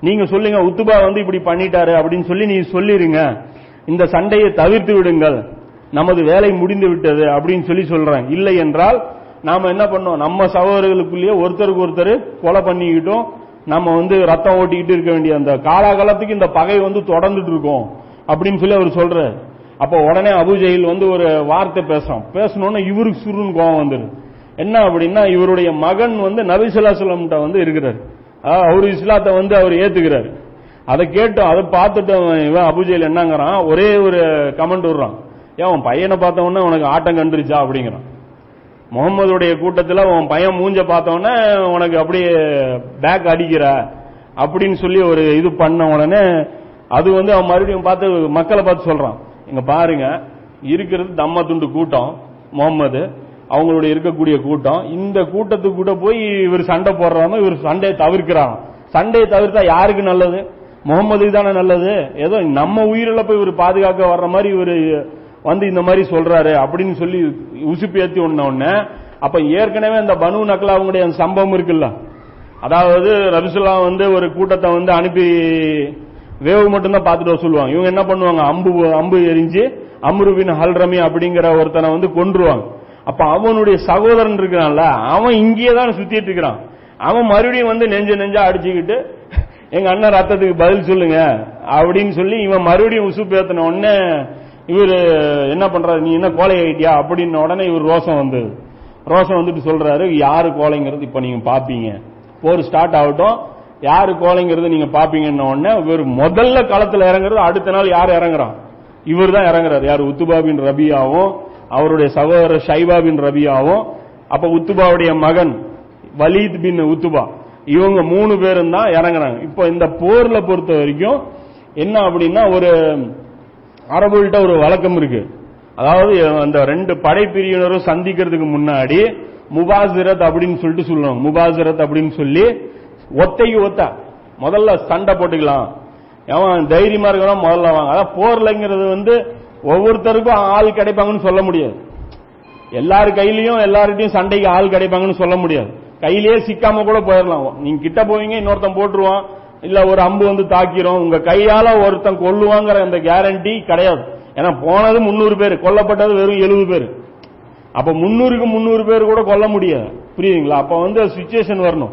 நீங்க சொல்லுங்க உத்துபா வந்து இப்படி பண்ணிட்டாரு அப்படின்னு சொல்லி நீ சொல்லிருங்க. இந்த சண்டையை தவிர்த்து விடுங்கள். நமது வேலை முடிந்து விட்டது அப்படின்னு சொல்லி சொல்றேன். இல்லை என்றால் நாம என்ன பண்ணோம்? நம்ம சகோதரர்களுக்குள்ளேயே ஒருத்தருக்கு ஒருத்தர் கொலை பண்ணிக்கிட்டோம். நம்ம வந்து ரத்தம் ஓட்டிக்கிட்டு இருக்க வேண்டிய அந்த காலாகாலத்துக்கு இந்த பகை வந்து தொடர்ந்துட்டு இருக்கும் அப்படின்னு சொல்லி அவர் சொல்றாரு. அப்போ உடனே அபுஜெயில் வந்து ஒரு வார்த்தை பேசுறோம் பேசணும்னா இவருக்கு சுருன்னு கோவம் வந்துரு என்ன அப்படின்னா இவருடைய மகன் வந்து நபிசுல்லாசலம்கிட்ட வந்து இருக்கிறார். அவர் இஸ்லாத்தை வந்து அவர் ஏத்துக்கிறார். அதை கேட்டோம் அதை பார்த்துட்டு இவன் அபுஜெயில் என்னங்கிறான் ஒரே ஒரு கமெண்ட் விடுறான். ஏன் உன் பையனை பார்த்தவொன்னே உனக்கு ஆட்டம் கண்டுருச்சா அப்படிங்கிறான். முகமதுடைய கூட்டத்தில் உன் பையன் மூஞ்ச பார்த்தோன்னே உனக்கு அப்படியே பேக் அடிக்கிற அப்படின்னு சொல்லி ஒரு இது பண்ண உடனே அது வந்து அவன் மறுபடியும் பார்த்து மக்களை பார்த்து சொல்றான். இங்க பாருங்க இருக்கிறது தம்ம துண்டு கூட்டம் முகமது அவங்களுடைய இருக்கக்கூடிய கூட்டம். இந்த கூட்டத்துக்கு கூட போய் இவர் சண்டை போடுறாம இவர் சண்டையை தவிர்க்கிறான். சண்டையை தவிர்த்தா யாருக்கு நல்லது? முகமதுக்கு தானே நல்லது? ஏதோ நம்ம உயிரிழப்பை இவர் பாதுகாக்க வர்ற மாதிரி இவர் வந்து இந்த மாதிரி சொல்றாரு அப்படின்னு சொல்லி உசுப்பு ஏத்தி ஒண்ண உடனே அப்ப ஏற்கனவே அந்த பனு நக்கலா அவங்களுடைய அந்த சம்பவம் இருக்குல்ல? அதாவது ரபிசுல்லா வந்து ஒரு கூட்டத்தை வந்து அனுப்பி வேவு மட்டும்தான் பார்த்துட்டு சொல்லுவாங்க. இவங்க என்ன பண்ணுவாங்க? அம்பு அம்பு எரிஞ்சு அம்ருபின் ஹல்ரமி அப்படிங்கிற ஒருத்தனை வந்து கொன்றுவாங்க. அப்ப அவனுடைய சகோதரன் இருக்கிறான்ல அவன் இங்கேயே தான் சுத்திட்டு இருக்கிறான். அவன் மறுபடியும் வந்து நெஞ்ச நெஞ்சா அடிச்சுக்கிட்டு எங்க அண்ணன் ரத்தத்துக்கு பதில் சொல்லுங்க அப்படின்னு சொல்லி இவன் மறுபடியும் உசுப்பு ஏத்தின உடனே இவர் என்ன பண்றாரு? நீ என்ன கோலை ஆயிட்டியா? அப்படின்ன உடனே இவர் ரோசம் வந்தது. ரோசம் வந்துட்டு சொல்றாரு யாரு கோலைங்கிறது இப்ப நீங்க பாப்பீங்க. போர் ஸ்டார்ட் ஆகட்டும். யாரு கோலைங்கிறது நீங்க பாப்பீங்கன்ன உடனே இவர் முதல்ல களத்துல இறங்குறது அடுத்த நாள் யார் இறங்குறான்? இவர் தான் இறங்குறாரு. யார்? உத்துபா பின் ரபியாவும் அவருடைய சகோதரர் ஷைபா பின் ரபியாவும் அப்ப உத்துபாவுடைய மகன் வலீத் பின் உத்துபா. இவங்க மூணு பேரும் தான் இறங்குறாங்க. இப்போ இந்த போர்ல பொறுத்த வரைக்கும் என்ன அப்படின்னா ஒரு அரபுகிட்ட ஒரு வழக்கம் இருக்கு. அதாவது அந்த ரெண்டு படைப்பிரிவினரும் சந்திக்கிறதுக்கு முன்னாடி முபாசிரத் அப்படின்னு சொல்லிட்டு சொல்லுவாங்க முபாசிரத் அப்படின்னு சொல்லி ஒத்தைக்கு ஒத்த. முதல்ல சண்டை போட்டுக்கலாம். அவன் தைரியமா இருக்கிறோம் முதல்ல வாங்க. அதான் போர்லங்கிறது வந்து ஒவ்வொருத்தருக்கும் ஆள் கிடைப்பாங்கன்னு சொல்ல முடியாது. எல்லார் கையிலயும் எல்லார்கிட்டையும் சண்டைக்கு ஆள் கிடைப்பாங்கன்னு சொல்ல முடியாது. கையிலேயே சிக்காம கூட போயிடலாம். நீங்க கிட்ட போவீங்க இன்னொருத்தன் போட்டுருவான். இல்ல ஒரு அம்பு வந்து தாக்கிறோம் உங்க கையால ஒருத்தன் கொல்லுவாங்கிற அந்த கேரண்டி கிடையாது. ஏன்னா போனது முன்னூறு பேர் கொல்லப்பட்டது வெறும் எழுபது பேர். அப்ப முன்னூறுக்கு முன்னூறு பேர் கூட கொல்ல முடியாது. புரியுதுங்களா? அப்ப வந்து சுச்சுவேஷன் வரணும்.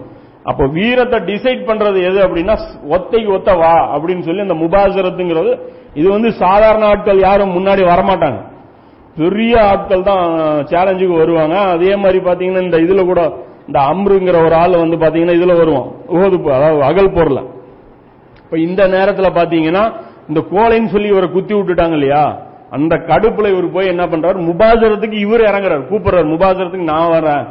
அப்ப வீரத்தை டிசைட் பண்றது எது அப்படின்னா ஒத்தைக்கு ஒத்த வா அப்படின்னு சொல்லி அந்த முபாசரத்துங்கிறது இது வந்து சாதாரண ஆட்கள் யாரும் முன்னாடி வரமாட்டாங்க. பெரிய ஆட்கள் தான் சேலஞ்சுக்கு வருவாங்க. அதே மாதிரி பாத்தீங்கன்னா இந்த இதுல கூட இந்த அம்ருங்கிற ஒரு ஆள் வந்து பாத்தீங்கன்னா இதுல வருவான். அதாவது அகல் பொருளை இப்ப இந்த நேரத்தில் பாத்தீங்கன்னா இந்த கோலைன்னு சொல்லி இவரை குத்தி விட்டுட்டாங்க இல்லையா? அந்த கடுப்புல இவர் போய் என்ன பண்றாரு? முபாசரத்துக்கு இவர் இறங்குறாரு. கூப்பிடுறாரு முபாசரத்துக்கு நான் வரேன்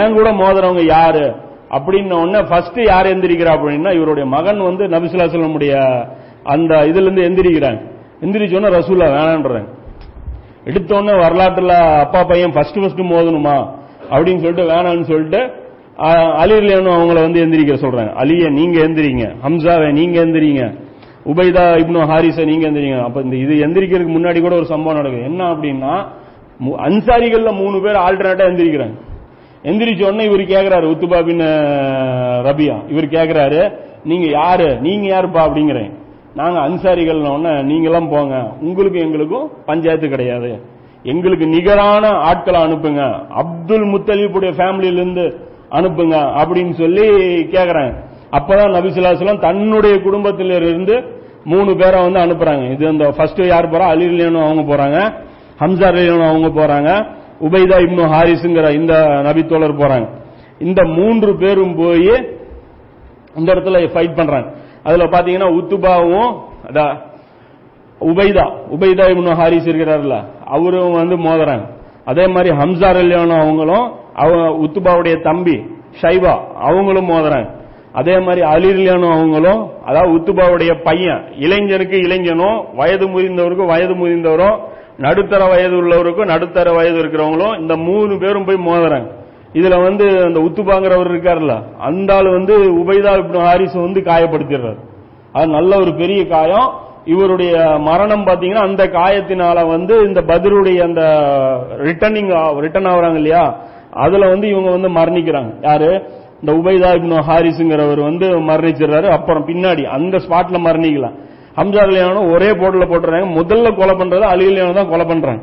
ஏன் கூட மோதுறவங்க யாரு? அப்படின்னு உடனே ஃபர்ஸ்ட் யார் எந்திரிக்கிறா அப்படின்னா இவருடைய மகன் வந்து நபிசுல்லா சொல்லமுடைய அந்த இதுல இருந்து எந்திரிக்கிறாங்க எந்திரிச்சோன்னா ரசூல்லா வேணான்றாங்க எடுத்தோடனே வரலாற்றுல அப்பா பையன் ஃபர்ஸ்ட் ஃபர்ஸ்ட் மோதணுமா? அப்படின்னு சொல்லிட்டு வேணான்னு சொல்லிட்டு அலிர்லேனும் அவங்கள வந்து எந்திரிக்க சொல்றாங்க. அலிய நீங்க எந்திரிங்க. ஹம்சாவை நீங்க எந்திரிங்க. உபைதா இப்னு ஹாரிஸை நீங்க எந்திரிங்க. அப்ப இந்த இது எந்திரிக்கிறதுக்கு முன்னாடி கூட ஒரு சம்பவம் நடக்குது. என்ன அப்படின்னா அன்சாரிகள்ல மூணு பேர் ஆல்டர்னேட்டா எந்திரிக்கிறாங்க. எந்திரிச்ச உடனே இவர் கேக்குறாரு உத்துபா பின் ரபியா. இவர் கேக்குறாரு நீங்க யாரு? நீங்க யாருப்பா? அப்படிங்கிறேன். நாங்க அன்சாரிகள் நீங்களாம் போங்க. உங்களுக்கும் எங்களுக்கும் பஞ்சாயத்து கிடையாது. எங்களுக்கு நிகரான ஆட்களை அனுப்புங்க. அப்துல் முத்தலீப்புடைய ஃபேமிலியிலிருந்து அனுப்புங்க அப்படின்னு சொல்லி கேக்குறாங்க. அப்பதான் நபிசுல்லாஸ்லாம் தன்னுடைய குடும்பத்திலிருந்து மூணு பேரை வந்து அனுப்புறாங்க. இது அந்த ஃபர்ஸ்ட் யார் போறா? அலிலேனும் அவங்க போறாங்க. ஹம்சா அலிலேனும் அவங்க போறாங்க. உபைதா இப்னு ஹாரிஸுங்கிற இந்த நபித்தோழர் போறாங்க. இந்த மூன்று பேரும் போய் இந்த இடத்துல ஃபைட் பண்றாங்க. அதுல பாத்தீங்கன்னா உத்துபாவும் உபைதா உபைதா இப்னு ஹாரிஸ் இருக்கிறாருல அவரும் வந்து மோதுறாங்க. அதே மாதிரி ஹம்சா அலியானும் அவங்களும் உத்துபாவுடைய தம்பி ஷைபா அவங்களும் மோதுறாங்க. அதே மாதிரி அலிர்லியானும் அவங்களும் அதாவது உத்துபாவுடைய பையன் இளைஞனுக்கு இளைஞனும் வயது முதிர்ந்தவருக்கும் வயது முதிர்ந்தவரும் நடுத்தர வயது உள்ளவருக்கும் நடுத்தர வயது இருக்கிறவங்களும் இந்த மூணு பேரும் போய் மோதுறாங்க. இதுல வந்து அந்த உத்துபாங்கிறவர் இருக்காருல்ல அந்த ஆள் வந்து உபைதா ஹாரிஸ் வந்து காயப்படுத்திடுறாரு. அது நல்ல ஒரு பெரிய காயம். இவருடைய மரணம் பாத்தீங்கன்னா அந்த காயத்தினால வந்து இந்த பதிலுடைய அந்த ரிட்டர்னிங் ரிட்டர்ன் ஆகுறாங்க இல்லையா? அதுல வந்து இவங்க வந்து மரணிக்கிறாங்க. யாரு? இந்த உபைதா இப்னு ஹாரிஸுங்கிறவர் வந்து மரணிச்சிடுறாரு. அப்புறம் பின்னாடி அந்த ஸ்பாட்ல மரணிக்கலாம் ஹம்சா அலியானும் ஒரே போட்டுல போட்டுறாங்க. முதல்ல கொலை பண்றது அலி தான் கொலை பண்றாங்க.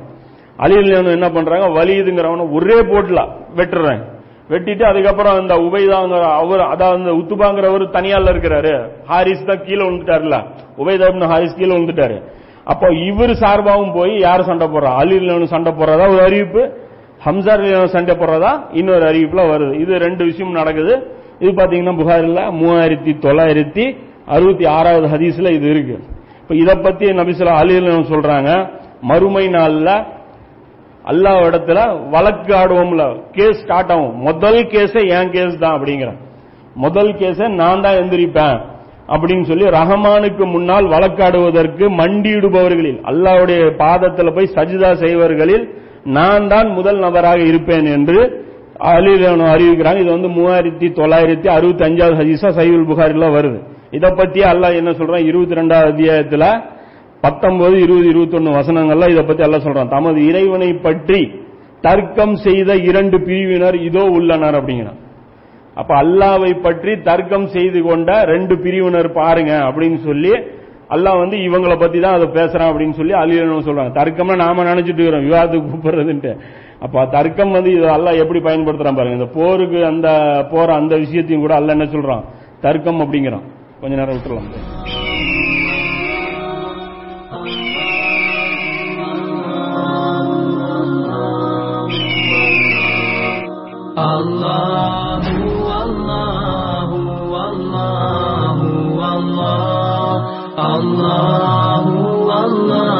அலி அலியானு என்ன பண்றாங்க? வலியுதுங்கிறவன ஒரே போட்டுல வெட்டுறாங்க. வெட்டிட்டு அதுக்கப்புறம் இந்த உபைதாங்கிற அவர் அதாவது உத்துபாங்கிறவர் தனியால இருக்கிறாரு. ஹாரிஸ் தான் கீழே விழுந்துட்டாருல உபைதா இப்னு ஹாரிஸ் கீழே விழுந்துட்டாரு. அப்போ இவர் சார்பாகவும் போய் யார் சண்டை போடுறா? அலி சண்டை போடுறதா ஒரு அறிவிப்பு. ஹம்சார் சண்டை போடுறதா? இன்னொரு அறிவிப்புல வருது. இது ரெண்டு விஷயம் நடக்குது. இது பாத்தீங்கன்னா புகாரில் மூவாயிரத்தி தொள்ளாயிரத்தி அறுபத்தி ஆறாவது ஹதீஸ்ல இது இருக்கு. இப்ப இதை பத்தி நபிசுல்லா அலில் சொல்றாங்க? மறுமை நாள்ல அல்லாஹ் இடத்துல வழக்கு ஆடுவோம்ல. கேஸ் ஸ்டார்ட் ஆகும். முதல் கேஸே என் கேஸ் தான் அப்படிங்கிற முதல் கேஸை நான் தான் எந்திரிப்பேன் அப்படின்னு சொல்லி ரஹமானுக்கு முன்னால் வழக்காடுவதற்கு மண்டியிடுபவர்களில் அல்லாவுடைய பாதத்தில் போய் சஜிதா செய்வர்களில் நான் தான் முதல் நபராக இருப்பேன் என்று அலிலானு அறிவிக்கிறாங்க. இது வந்து மூவாயிரத்தி தொள்ளாயிரத்தி அறுபத்தி அஞ்சாவது ஹதீஸா சைவுல் புகாரில வருது. இதை பத்தி அல்லாஹ் என்ன சொல்றான்? இருபத்தி ரெண்டாவது அத்தியாயத்துல பத்தொன்பது இருபது இருபத்தி ஒன்னு வசனங்கள்ல இதை பத்தி எல்லாம் சொல்றான். தமது இறைவனை பற்றி தர்க்கம் செய்த இரண்டு பிரிவினர் இதோ உள்ளனர் அப்படிங்கிறான். அப்ப அல்லாவை பற்றி தர்க்கம் செய்து கொண்ட ரெண்டு பிரிவினர் பாருங்க அப்படின்னு சொல்லி அல்லாஹ் வந்து இவங்களை பத்தி தான் அதை பேசுறான் அப்படின்னு சொல்லி அலியலன்னு சொல்றாங்க. தர்க்கம்னா நாம நினைச்சிட்டு இருக்கிறோம் விவாதத்துக்கு கூப்பிடுறதுன்ட்டு. அப்ப தர்க்கம் வந்து இது அல்லாஹ் எப்படி பயன்படுத்துறான் பாருங்க. இந்த போருக்கு அந்த போற அந்த விஷயத்தையும் கூட அல்ல என்ன சொல்றான்? தர்க்கம் அப்படிங்கிறான். கொஞ்ச நேரம் விட்டுலாம் Allah. Allah, Allah.